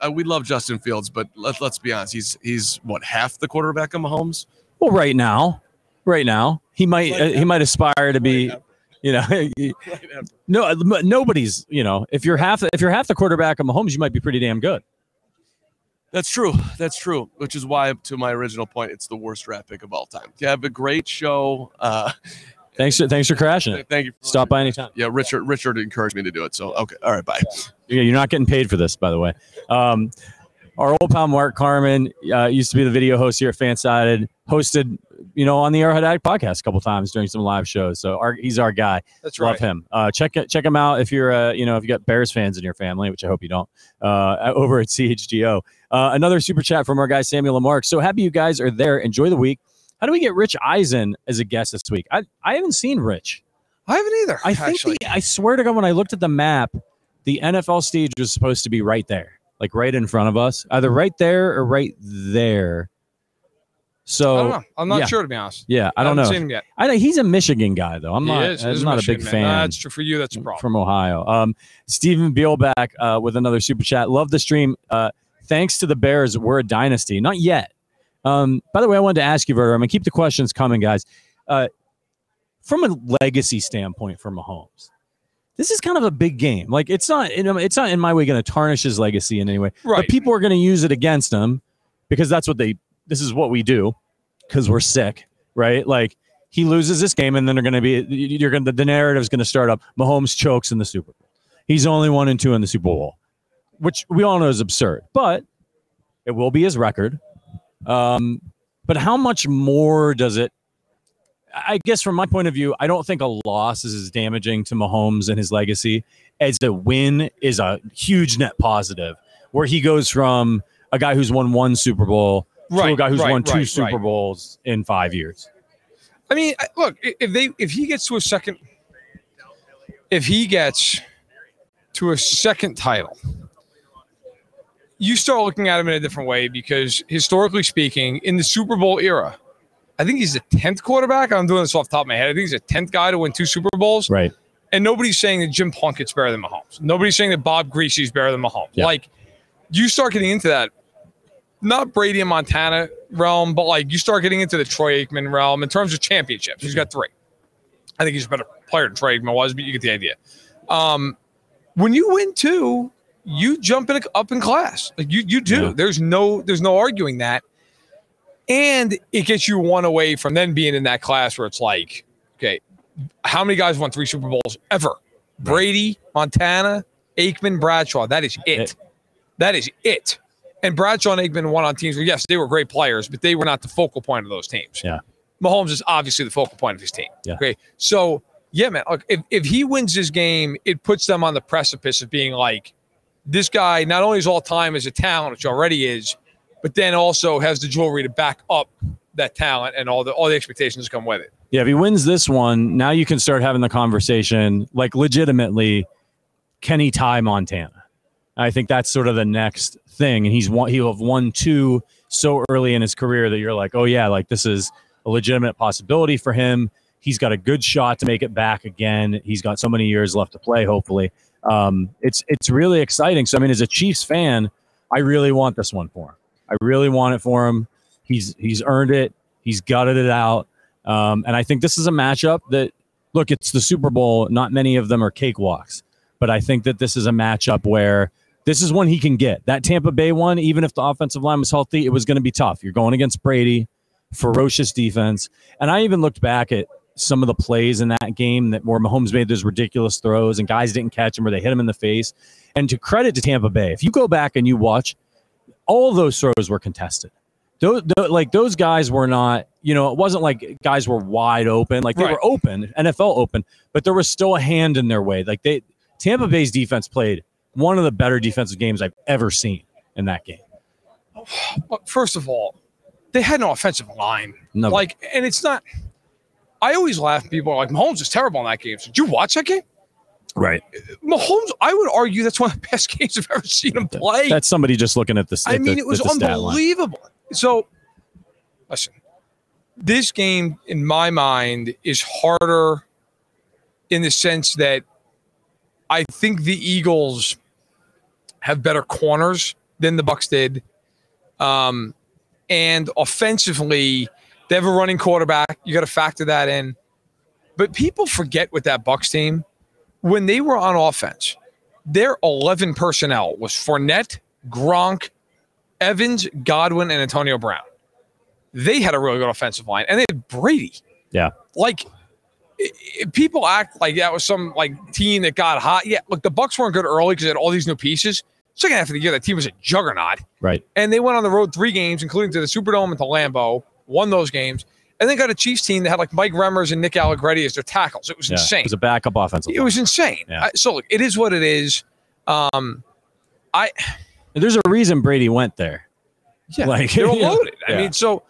Uh, we love Justin Fields, but let, let's be honest. He's he's what half the quarterback of Mahomes. Well, right now, right now, he might uh, he might aspire to be, you know, no nobody's you know if you're half if you're half the quarterback of Mahomes, you might be pretty damn good. That's true. That's true. Which is why, to my original point, it's the worst draft pick of all time. You have a great show. Uh, Thanks for thanks for crashing it. thank you. for- Stop by anytime. Yeah, Richard. Richard encouraged me to do it. So okay. All right. Bye. Yeah, you're not getting paid for this, by the way. Um, our old pal Mark Carmen uh, used to be the video host here at Fansided, hosted, you know, on the Arrowhead Addict podcast a couple times during some live shows. So our, he's our guy. That's Love right. him. Uh, check check him out if you're, uh, you know, if you got Bears fans in your family, which I hope you don't. Uh, over at CHGO. Uh, another super chat from our guy Samuel Lamarck. So happy you guys are there. Enjoy the week. How do we get Rich Eisen as a guest this week? I I haven't seen Rich. I haven't either. I think the, I swear to God, when I looked at the map, the NFL stage was supposed to be right there, like right in front of us, either right there or right there. So I don't know. I'm not yeah. sure to be honest. yeah, I don't know. Seen him yet. I know he's a Michigan guy though. I'm He not. is. I'm not a big man. fan. No, that's true for you. That's a problem. from Ohio. Um, Stephen Beelback uh, with another super chat. Love the stream. Uh, thanks to the Bears, we're a dynasty. Not yet. Um, by the way, I wanted to ask you, Verter. I'm gonna keep the questions coming, guys. Uh, from a legacy standpoint for Mahomes, this is kind of a big game. Like it's not, it's not in my way going to tarnish his legacy in any way. Right. But people are going to use it against him because that's what they. This is what we do because we're sick, right? Like he loses this game, and then they're going to be. You're going to the narrative is going to start up. Mahomes chokes in the Super Bowl. He's only one and two in the Super Bowl, which we all know is absurd, but it will be his record. Um, but how much more does it? I guess from my point of view, I don't think a loss is as damaging to Mahomes and his legacy as a win is a huge net positive, where he goes from a guy who's won one Super Bowl to a Right, guy who's right, won two right, Super right. Bowls in five years. I mean, look, if they if he gets to a second, if he gets to a second title, you start looking at him in a different way because historically speaking, in the Super Bowl era, I think he's the tenth quarterback. I'm doing this off the top of my head. I think he's the tenth guy to win two Super Bowls. Right. And nobody's saying that Jim Plunkett's better than Mahomes. Nobody's saying that Bob Griese's better than Mahomes. Yeah. Like, you start getting into that, not Brady and Montana realm, but like you start getting into the Troy Aikman realm in terms of championships. He's got three. I think he's a better player than Troy Aikman was, but you get the idea. Um, when you win two, you jump in up in class. Like you, you do. Yeah. There's no, there's no arguing that. And it gets you one away from then being in that class where it's like, okay, how many guys won three Super Bowls ever? Brady, Montana, Aikman, Bradshaw. That is it. It. That is it. And Bradshaw and Aikman won on teams where, yes, they were great players, but they were not the focal point of those teams. Yeah. Mahomes is obviously the focal point of his team. Yeah. Okay. So, yeah, man, look, if, if he wins this game, it puts them on the precipice of being like, this guy not only is all time as a talent, which already is, but then also has the jewelry to back up that talent and all the all the expectations come with it. Yeah, if he wins this one, now you can start having the conversation like legitimately, can he tie Montana? I think that's sort of the next thing. And he's won, he'll have won two so early in his career that you're like, oh yeah, like this is a legitimate possibility for him. He's got a good shot to make it back again. He's got so many years left to play, hopefully. Um, it's it's really exciting. So I mean, as a Chiefs fan, I really want this one for him. I really want it for him. He's he's earned it. He's gutted it out. Um, and I think this is a matchup that, look, it's the Super Bowl. Not many of them are cakewalks, but I think that this is a matchup where this is one he can get. That Tampa Bay one, even if the offensive line was healthy, it was going to be tough. You're going against Brady, ferocious defense. And I even looked back at some of the plays in that game that where Mahomes made those ridiculous throws and guys didn't catch him or they hit him in the face. And to credit to Tampa Bay, if you go back and you watch, all those throws were contested. Those, like those guys were not, you know, it wasn't like guys were wide open. Like they Right. were open, NFL open, but there was still a hand in their way. Like they, Tampa Bay's defense played one of the better defensive games I've ever seen in that game. First of all, they had no offensive line. No, Like, and it's not. I always laugh. People are like, Mahomes is terrible in that game. So, did you watch that game? right. Mahomes, I would argue that's one of the best games I've ever seen him play. That's somebody just looking at the. I mean, the- it was at the stat line. unbelievable. So, listen, this game in my mind is harder in the sense that I think the Eagles have better corners than the Bucks did, um, and offensively, they have a running quarterback. You got to factor that in. But people forget with that Bucks team when they were on offense, their 11 personnel was Fournette, Gronk, Evans, Godwin, and Antonio Brown. They had a really good offensive line, and they had Brady. Yeah. Like i- i- people act like that was some like team that got hot. Yeah, look, the Bucks weren't good early because they had all these new pieces. Second half of the year, that team was a juggernaut, Right. and they went on the road three games, including to the Superdome and to Lambeau, won those games, and then got a Chiefs team that had like Mike Remmers and Nick Allegretti as their tackles. It was Yeah. insane. It was a backup offensive. It was insane. Yeah. I- so look, it is what it is. Um, I There's a reason Brady went there. yeah, Like, they're yeah. loaded. I Yeah. mean, so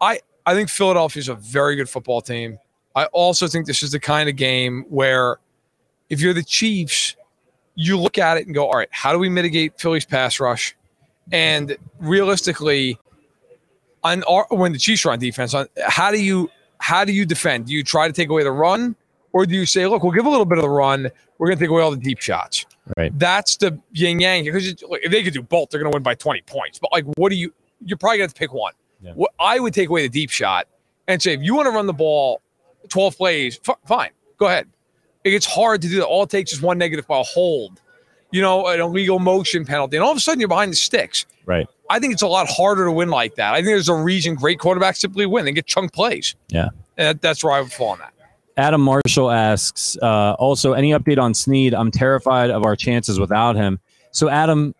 I I think Philadelphia's a very good football team. I also think this is the kind of game where if you're the Chiefs, you look at it and go, all right, how do we mitigate Philly's pass rush? And realistically, on our, when the Chiefs are on defense, on how do you how do you defend? Do you try to take away the run, or do you say, look, we'll give a little bit of the run, we're going to take away all the deep shots? Right. That's the yin yang. Because if they could do both, they're going to win by 20 points. But like, what do you? You're probably going to have to pick one. Yeah. What I would take away the deep shot and say, if you want to run the ball 12 plays, f- fine, go ahead. It's hard to do that. All it takes is one negative ball hold, you know, an illegal motion penalty, and all of a sudden you're behind the sticks. Right. I think it's a lot harder to win like that. I think there's a reason great quarterbacks simply win. They get chunk plays. Yeah. And that- that's where I would fall on that. Adam Marshall asks, uh, also, any update on Sneed? I'm terrified of our chances without him. So, Adam,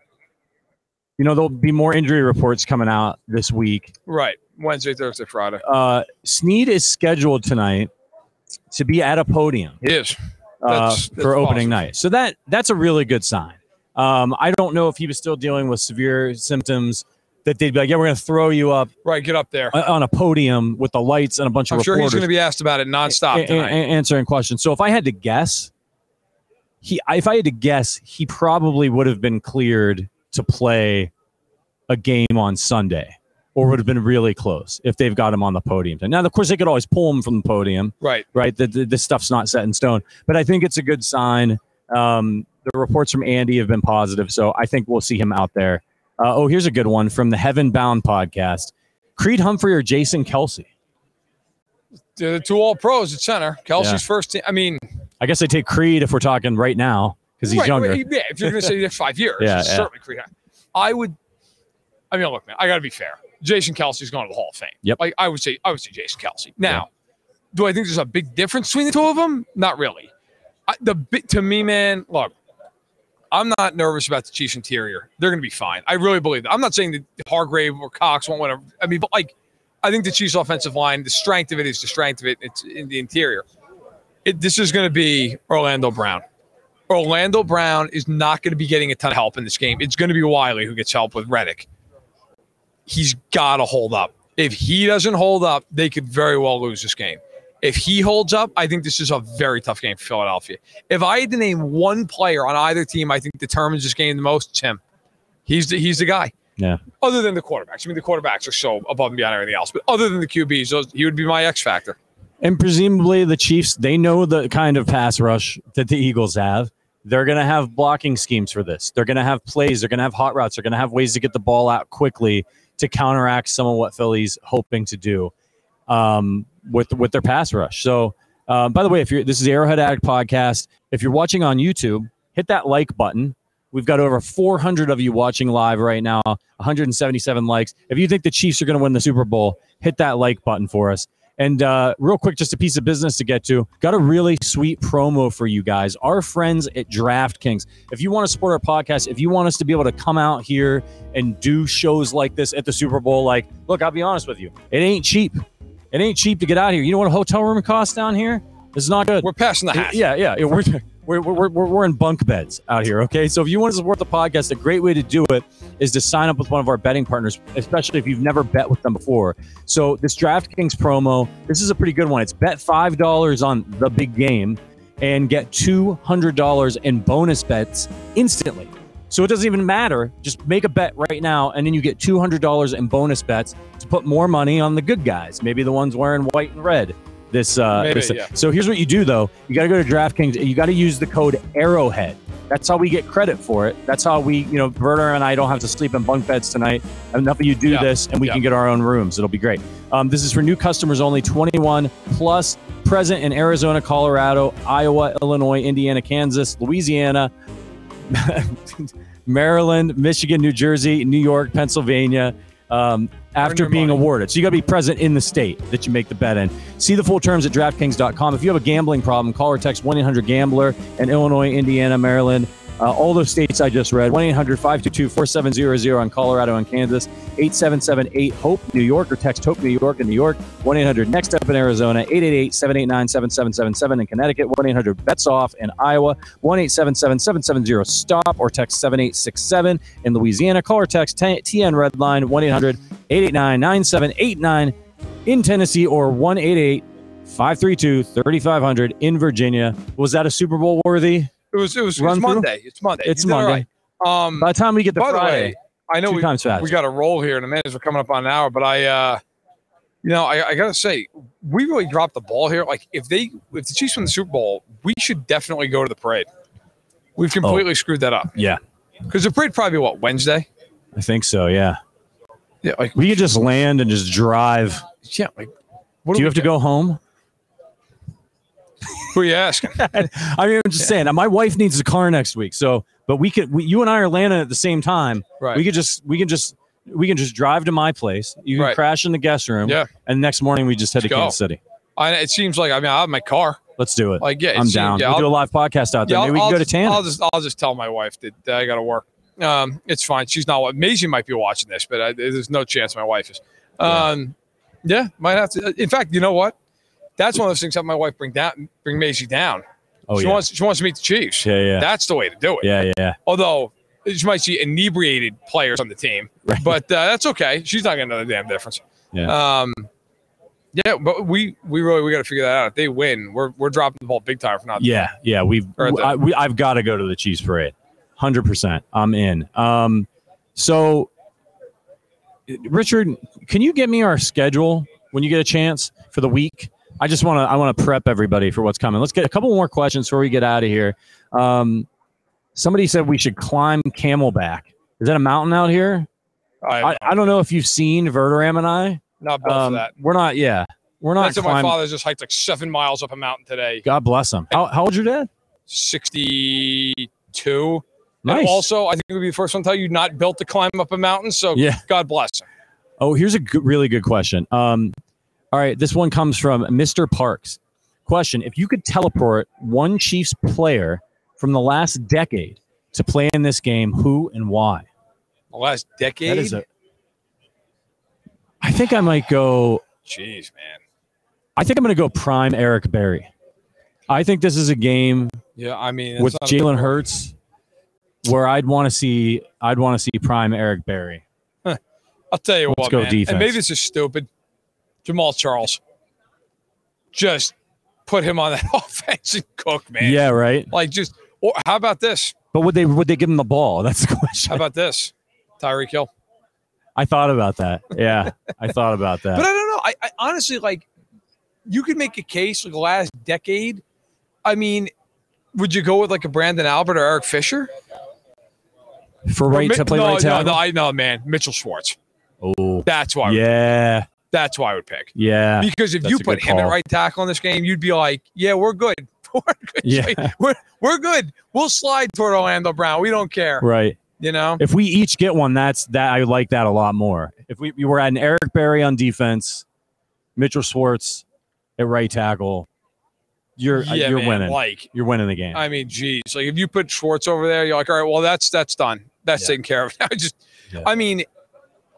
you know, there'll be more injury reports coming out this week. Right. Wednesday, Thursday, Friday. Uh, Sneed is scheduled tonight to be at a podium is. uh, That's- that's for opening awesome. night. So that that's a really good sign. Um, I don't know if he was still dealing with severe symptoms that they'd be like, yeah, we're going to throw you up Right. Get up there. on a podium with the lights and a bunch of I'm sure he's going to be asked about it nonstop a- tonight. a- answering questions. So if I had to guess, he if I had to guess, he probably would have been cleared to play a game on Sunday, or would have been really close if they've got him on the podium. Now, of course, they could always pull him from the podium, right. right? The, the, this stuff's not set in stone, but I think it's a good sign. Um, the reports from Andy have been positive, so I think we'll see him out there. Uh, oh, here's a good one from the Heaven Bound podcast: Creed Humphrey or Jason Kelce. They're the two all pros at center. Kelce's Yeah. first team. I mean, I guess I take Creed if we're talking right now because he's right, younger. right, Yeah, if you're going to say the next five years, Yeah, yeah. certainly Creed. I would. I mean, look, man, I got to be fair. Jason Kelce's going to the Hall of Fame. Yep. Like I would say, I would say Jason Kelce. Now, do I think there's a big difference between the two of them? Not really. I, the bit to me, man. Look, I'm not nervous about the Chiefs interior. They're going to be fine. I really believe that. I'm not saying that Hargrave or Cox won't whatever. I mean, but like, I think the Chiefs offensive line, the strength of it is the strength of it. It's in the interior. It, this is going to be Orlando Brown. Orlando Brown is not going to be getting a ton of help in this game. It's going to be Wylie who gets help with Reddick. He's got to hold up. If he doesn't hold up, they could very well lose this game. If he holds up, I think this is a very tough game for Philadelphia. If I had to name one player on either team I think determines this game the most, it's him. He's the, he's the guy. Yeah. Other than the quarterbacks. I mean, the quarterbacks are so above and beyond everything else. But other than the QBs, those, he would be my X factor. And presumably the Chiefs, they know the kind of pass rush that the Eagles have. They're going to have blocking schemes for this. They're going to have plays. They're going to have hot routes. They're going to have ways to get the ball out quickly to counteract some of what Philly's hoping to do um, with with their pass rush. So, uh, by the way, if you're this is the Arrowhead Addict podcast, if you're watching on YouTube, hit that like button. We've got over 400 of you watching live right now, 177 likes. If you think the Chiefs are going to win the Super Bowl, hit that like button for us. And uh, real quick, just a piece of business to get to. Got a really sweet promo for you guys. Our friends at DraftKings. If you want to support our podcast, if you want us to be able to come out here and do shows like this at the Super Bowl, like, look, I'll be honest with you, it ain't cheap. It ain't cheap to get out here. You know what a hotel room costs down here? It's not good. We're passing the hat. Yeah, yeah. yeah, We're, we're, we're, we're, we're in bunk beds out here, okay? So if you want to support the podcast, a great way to do it is to sign up with one of our betting partners, especially if you've never bet with them before. So this DraftKings promo, this is a pretty good one. It's bet $5 on the big game and get $200 in bonus bets instantly. So it doesn't even matter. Just make a bet right now, and then you get $200 in bonus bets to put more money on the good guys, maybe the ones wearing white and red. This, uh, Maybe, this- yeah. so here's what you do though. You got to go to DraftKings. You got to use the code Arrowhead. That's how we get credit for it. That's how we, you know, Berta and I don't have to sleep in bunk beds tonight. Enough of you do Yeah. this, and we Yeah. can get our own rooms. It'll be great. Um, this is for new customers only. 21 plus, present in Arizona, Colorado, Iowa, Illinois, Indiana, Kansas, Louisiana, Maryland, Michigan, New Jersey, New York, Pennsylvania. Um, after being money. awarded. So you got to be present in the state that you make the bet in. See the full terms at DraftKings.com. If you have a gambling problem, call or text 1 800 Gambler in Illinois, Indiana, Maryland, uh, all those states I just read 1 800 522 4700 on Colorado and Kansas, 877 8 HOPE New York, or text HOPE New York in New York, 1 800 Next Up in Arizona, 888 789 7777 in Connecticut, 1 800 Bets Off in Iowa, 1 877 770 STOP, or text 7867 in Louisiana. Call or text TN Redline 1 800 889 9789 in Tennessee or 188 532 3500 in Virginia. Was that a Super Bowl worthy? It was it was it's through? Monday. It's Monday. It's You did all Monday. right. Um, By the time we get to by the Friday, way, I know we, we got a roll here in a minute. We're coming up on an hour, but I, uh, you know, I, I gotta say, we really dropped the ball here. Like, if they, if the Chiefs win the Super Bowl, we should definitely go to the parade. We've completely screwed that up yeah, because the parade probably what Wednesday. I think so. Yeah. Yeah, like We could just land and just drive. yeah, like what Do you have to go home? Who are you asking? I mean, I'm just saying. My wife needs a car next week, so but we could. We, you and I are landing at the same time. Right. We could just. We can just. We can just drive to my place. You can Right. crash in the guest room. Yeah. And next morning we just head Let's to go. Kansas City. I, it seems like I mean I have my car. Let's do it. Like yeah, I'm down. Yeah, we'll I'll- do a live podcast out there. Yeah, Maybe we I'll can go to just, Tana. I'll just I'll just tell my wife that uh, I got to work. Um, it's fine. She's not. Maisie might be watching this, but I, there's no chance my wife is. Um, yeah. might have to. In fact, you know what? That's one of those things that my wife bring down, bring Maisie down. oh she yeah. wants she wants to meet the Chiefs. yeah, yeah, That's the way to do it. yeah, yeah, yeah. Although she might see inebriated players on the team, Right. but uh, that's okay. She's not gonna know the damn difference. Yeah. Um, yeah, but we we really we got to figure that out. If they win, we're we're dropping the ball big time for not. Yeah, yeah. We've the- I, we, I've got to go to the Chiefs parade. Hundred percent. I'm in. Um, so Richard, can you get me our schedule when you get a chance for the week? I just want to I want to prep everybody for what's coming. Let's get a couple more questions before we get out of here. Um, somebody said we should climb Camelback. Is that a mountain out here? I, I, I don't know if you've seen Verderame and I. not built Um, for that. we're not. Yeah, we're not. That's my father just hiked like seven miles up a mountain today. God bless him. How, how old's your dad? 62. Nice. And also, I think it would be the first one to tell you not built to climb up a mountain. So Yeah. God bless him. Oh, here's a good, really good question. Um, all right, this one comes from Mr. Parks. Question: If you could teleport one Chiefs player from the last decade to play in this game, who and why? The last decade. That is a. I think I might go. Jeez, man. I think I'm going to go prime Eric Berry. I think this is a game Yeah, I mean, with Jalen Hurts where I'd want to see. I'd want to see prime Eric Berry. I'll tell you Let's what, go man. defense. And maybe this is stupid. Jamaal Charles. Just put him on that offense and cook, man. Yeah, right. Like just. Or how about this? But would they would they give him the ball? That's the question. How about this? Tyreek Hill. I thought about that. Yeah, I thought about that. But I don't know. I, I honestly like. You could make a case like the last decade. I mean, would you go with like a Branden Albert or Eric Fisher? for right Mi- to play no, right no, tackle. no, I know, man. Mitchell Schwartz. oh, That's why. Yeah, That's why I would pick. yeah, Because if you put good him at right tackle in this game, you'd be like, "Yeah, we're good. We're good. Yeah. We're we're good. We'll slide toward Orlando Brown. We don't care. right. You know." If we each get one, that's that. I like that a lot more. If we, we were at an Eric Berry on defense, Mitchell Schwartz at right tackle, you're uh, yeah, you're man, winning. Like, you're winning the game. I mean, geez, like if you put Schwartz over there, you're like, all right, well, that's that's done. That's Yeah. taken care of. I just, Yeah. I mean,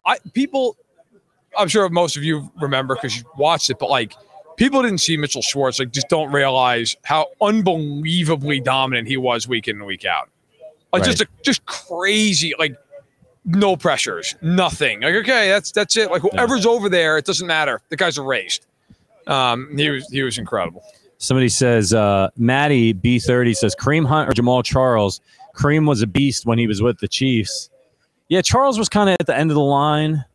I people, I'm sure most of you remember because you watched it, but like people didn't see Mitchell Schwartz, like just don't realize how unbelievably dominant he was week in and week out. Like just a, just crazy, like no pressures, nothing. Like okay, that's that's it. Like whoever's over there, it doesn't matter. The guys are raised. Um, he was he was incredible. Somebody says uh, Maddie B30 says Kareem Hunt or Jamaal Charles. Kareem was a beast when he was with the Chiefs. Yeah, Charles was kind of at the end of the line.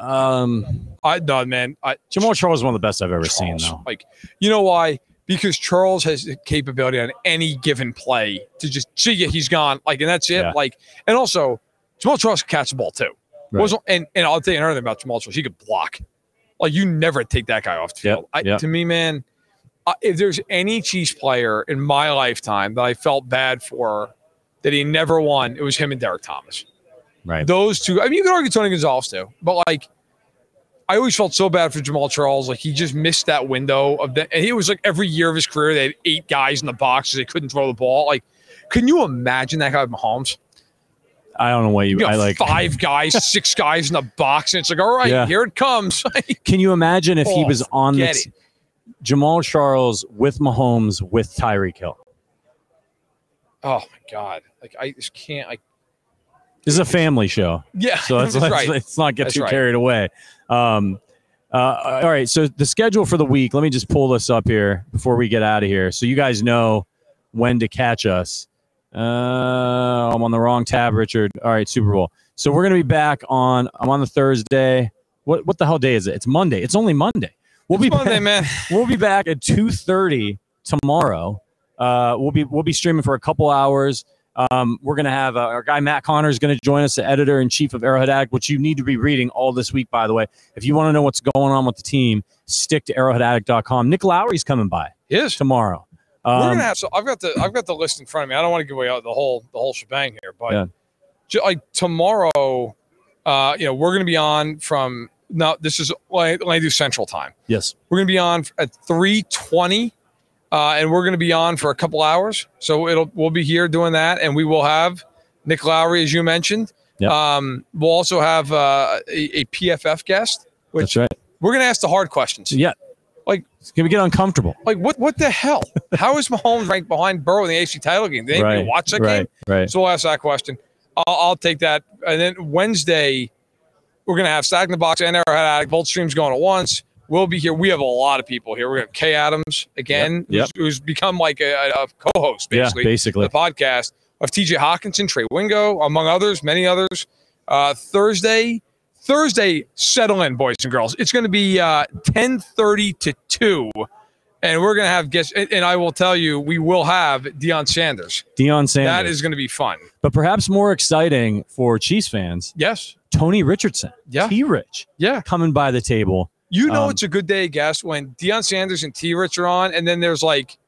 Um, I no man, I Jamaal Charles is one of the best I've ever seen, though. Like, you know why? Because Charles has the capability on any given play to just see ya, he's gone. Like, and that's it. Yeah. Like, and also Jamaal Charles can catch the ball too. Right. Wasn't and, and I'll tell you another thing about Jamaal Charles. He could block. Like you never take that guy off the Yep, field. I, yep. To me, man, uh, if there's any Chiefs player in my lifetime that I felt bad for that he never won, it was him and Derrick Thomas. Right. Those two. I mean, you can argue Tony Gonzalez too, but like, I always felt so bad for Jamaal Charles. Like he just missed that window of the. And he was like every year of his career, they had eight guys in the box because they couldn't throw the ball. Like, can you imagine that guy with Mahomes? I don't know what you, You I like. five guys, six guys in the box, and it's like, all right, Yeah. here it comes. Can you imagine if he Oh, was on the t- Jamaal Charles with Mahomes with Tyreek Hill? oh my god! Like I just can't. Like, This is a family show. yeah, so let's, let's, right. let's not get That's too right. carried away. Um, uh, all right, so the schedule for the week. Let me just pull this up here before we get out of here, so you guys know when to catch us. Uh, I'm on the wrong tab, Richard. All right, Super Bowl. So we're gonna be back on. I'm on the Thursday. What what the hell day is it? It's Monday. It's only Monday. We'll be Monday, back, man. we'll be back at 2:30 tomorrow. Uh, we'll be we'll be streaming for a couple hours. Um, we're gonna have uh, our guy Matt Conner is gonna join us, the editor in chief of Arrowhead Addict, which you need to be reading all this week. By the way, if you want to know what's going on with the team, stick to arrowheadaddict.com. Nick Lowery's coming by Yes. tomorrow. We're Um, gonna have so I've got the I've got the list in front of me. I don't want to give away the whole the whole shebang here, but Yeah. ju- like tomorrow, uh, you know, we're gonna be on from now. This is I do Central Time. yes, We're gonna be on at three twenty, uh, and we're gonna be on for a couple hours. So it'll we'll be here doing that, and we will have Nick Lowery, as you mentioned. Yep. Um, we'll also have uh, a, a PFF guest, which that's right. we're gonna ask the hard questions. Yeah, Like- it's gonna get uncomfortable. Like what? What the hell? How is Mahomes ranked behind Burrow in the AFC title game? They Did anybody right, watch that right, game? right. So we'll ask that question. I'll, I'll take that. And then Wednesday, we're gonna have Stacking the Box and Arrowhead Addict. Both streams going at once. We'll be here. We have a lot of people here. We have Kay Adams again, Yep, Who's, who's become like a, a co-host Yeah, basically basically. the podcast of TJ Hockenson, Trey Wingo, among others, many others. Uh, Thursday, Thursday, settle in, boys and girls. It's going to be uh, 10:30 to 2. And we're going to have guests. And, and I will tell you, we will have Deion Sanders. Deion Sanders. That is going to be fun. but perhaps more exciting for Chiefs fans, Yes. Tony Richardson, Yeah. T. Rich, Yeah. coming by the table. You know, Um, it's a good day, guest, when Deion Sanders and T Rich are on, and then there's like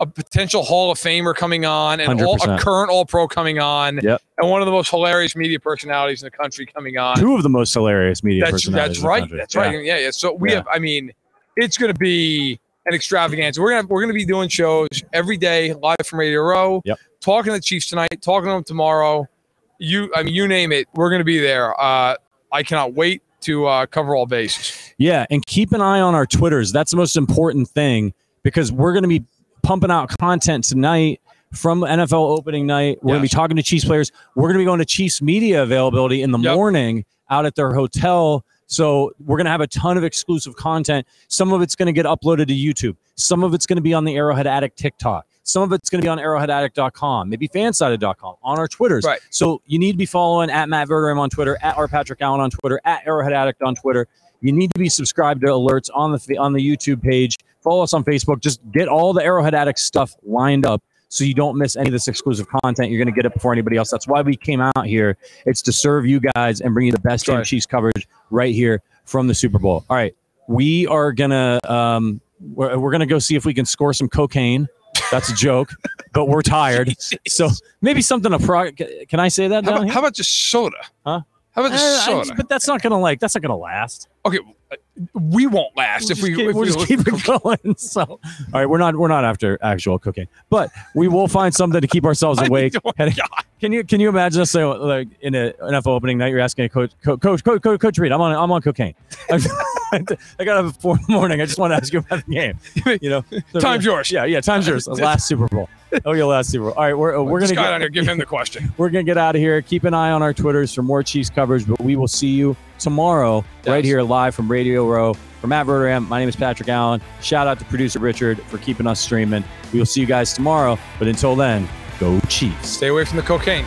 a potential Hall of Famer coming on, and all, a current All Pro coming on, Yep. and one of the most hilarious media personalities in the country coming on. Two of the most hilarious media That's personalities. that's right. That's Yeah. right. Yeah, yeah. So we Yeah. have. I mean, it's going to be an extravaganza. We're gonna we're gonna be doing shows every day live from Radio Row. Yep. Talking to the Chiefs tonight. Talking to them tomorrow. You, I mean, you name it. We're going to be there. Uh, I cannot wait to uh, cover all bases. Yeah, and keep an eye on our Twitters. That's the most important thing because we're going to be pumping out content tonight from NFL opening night. We're going to be talking to Chiefs players. We're going to be going to Chiefs media availability in the Yep. morning out at their hotel. So we're going to have a ton of exclusive content. Some of it's going to get uploaded to YouTube. Some of it's going to be on the Arrowhead Addict TikTok. Some of it's going to be on arrowheadaddict.com, maybe fansided.com, on our Twitters. Right. So you need to be following at Matt Verderame on Twitter, at R. Patrick Allen on Twitter, at Arrowhead Addict on Twitter. You need to be subscribed to alerts on the on the YouTube page. Follow us on Facebook. Just get all the Arrowhead Addict stuff lined up so you don't miss any of this exclusive content. You're going to get it before anybody else. That's why we came out here. It's to serve you guys and bring you the best right. Chiefs coverage right here from the Super Bowl. All right, we are gonna um, we're, we're gonna go see if we can score some cocaine. That's a joke, but we're tired. So maybe something a pro. Can I say that How down about, here? how about just soda? Huh? How about just Uh, soda? but that's not gonna like. That's not gonna last. Okay, we won't last if We'll we just keep, if we'll we just keep it going. So, all right, we're not we're not after actual cocaine, but we will find something to keep ourselves awake. my Heading- God. Can you can you imagine us like in an NFL opening night, you're asking a coach, coach, coach, coach, coach, coach Reid, I'm on I'm on cocaine. I got up at four in the morning. I just want to ask you about the game. You know, Time's yours. Yeah, yeah, time's yours. Last Super Bowl. Oh, your last Super Bowl. All right, we're uh, we're gonna get, down here, give him the question. we're gonna get out of here. Keep an eye on our Twitters for more Chiefs coverage, but we will see you tomorrow right here live from Radio Row. From Matt Verderame, my name is Patrick Allen. Shout out to producer Richard for keeping us streaming. We will see you guys tomorrow, but until then, go Chiefs. Stay away from the cocaine.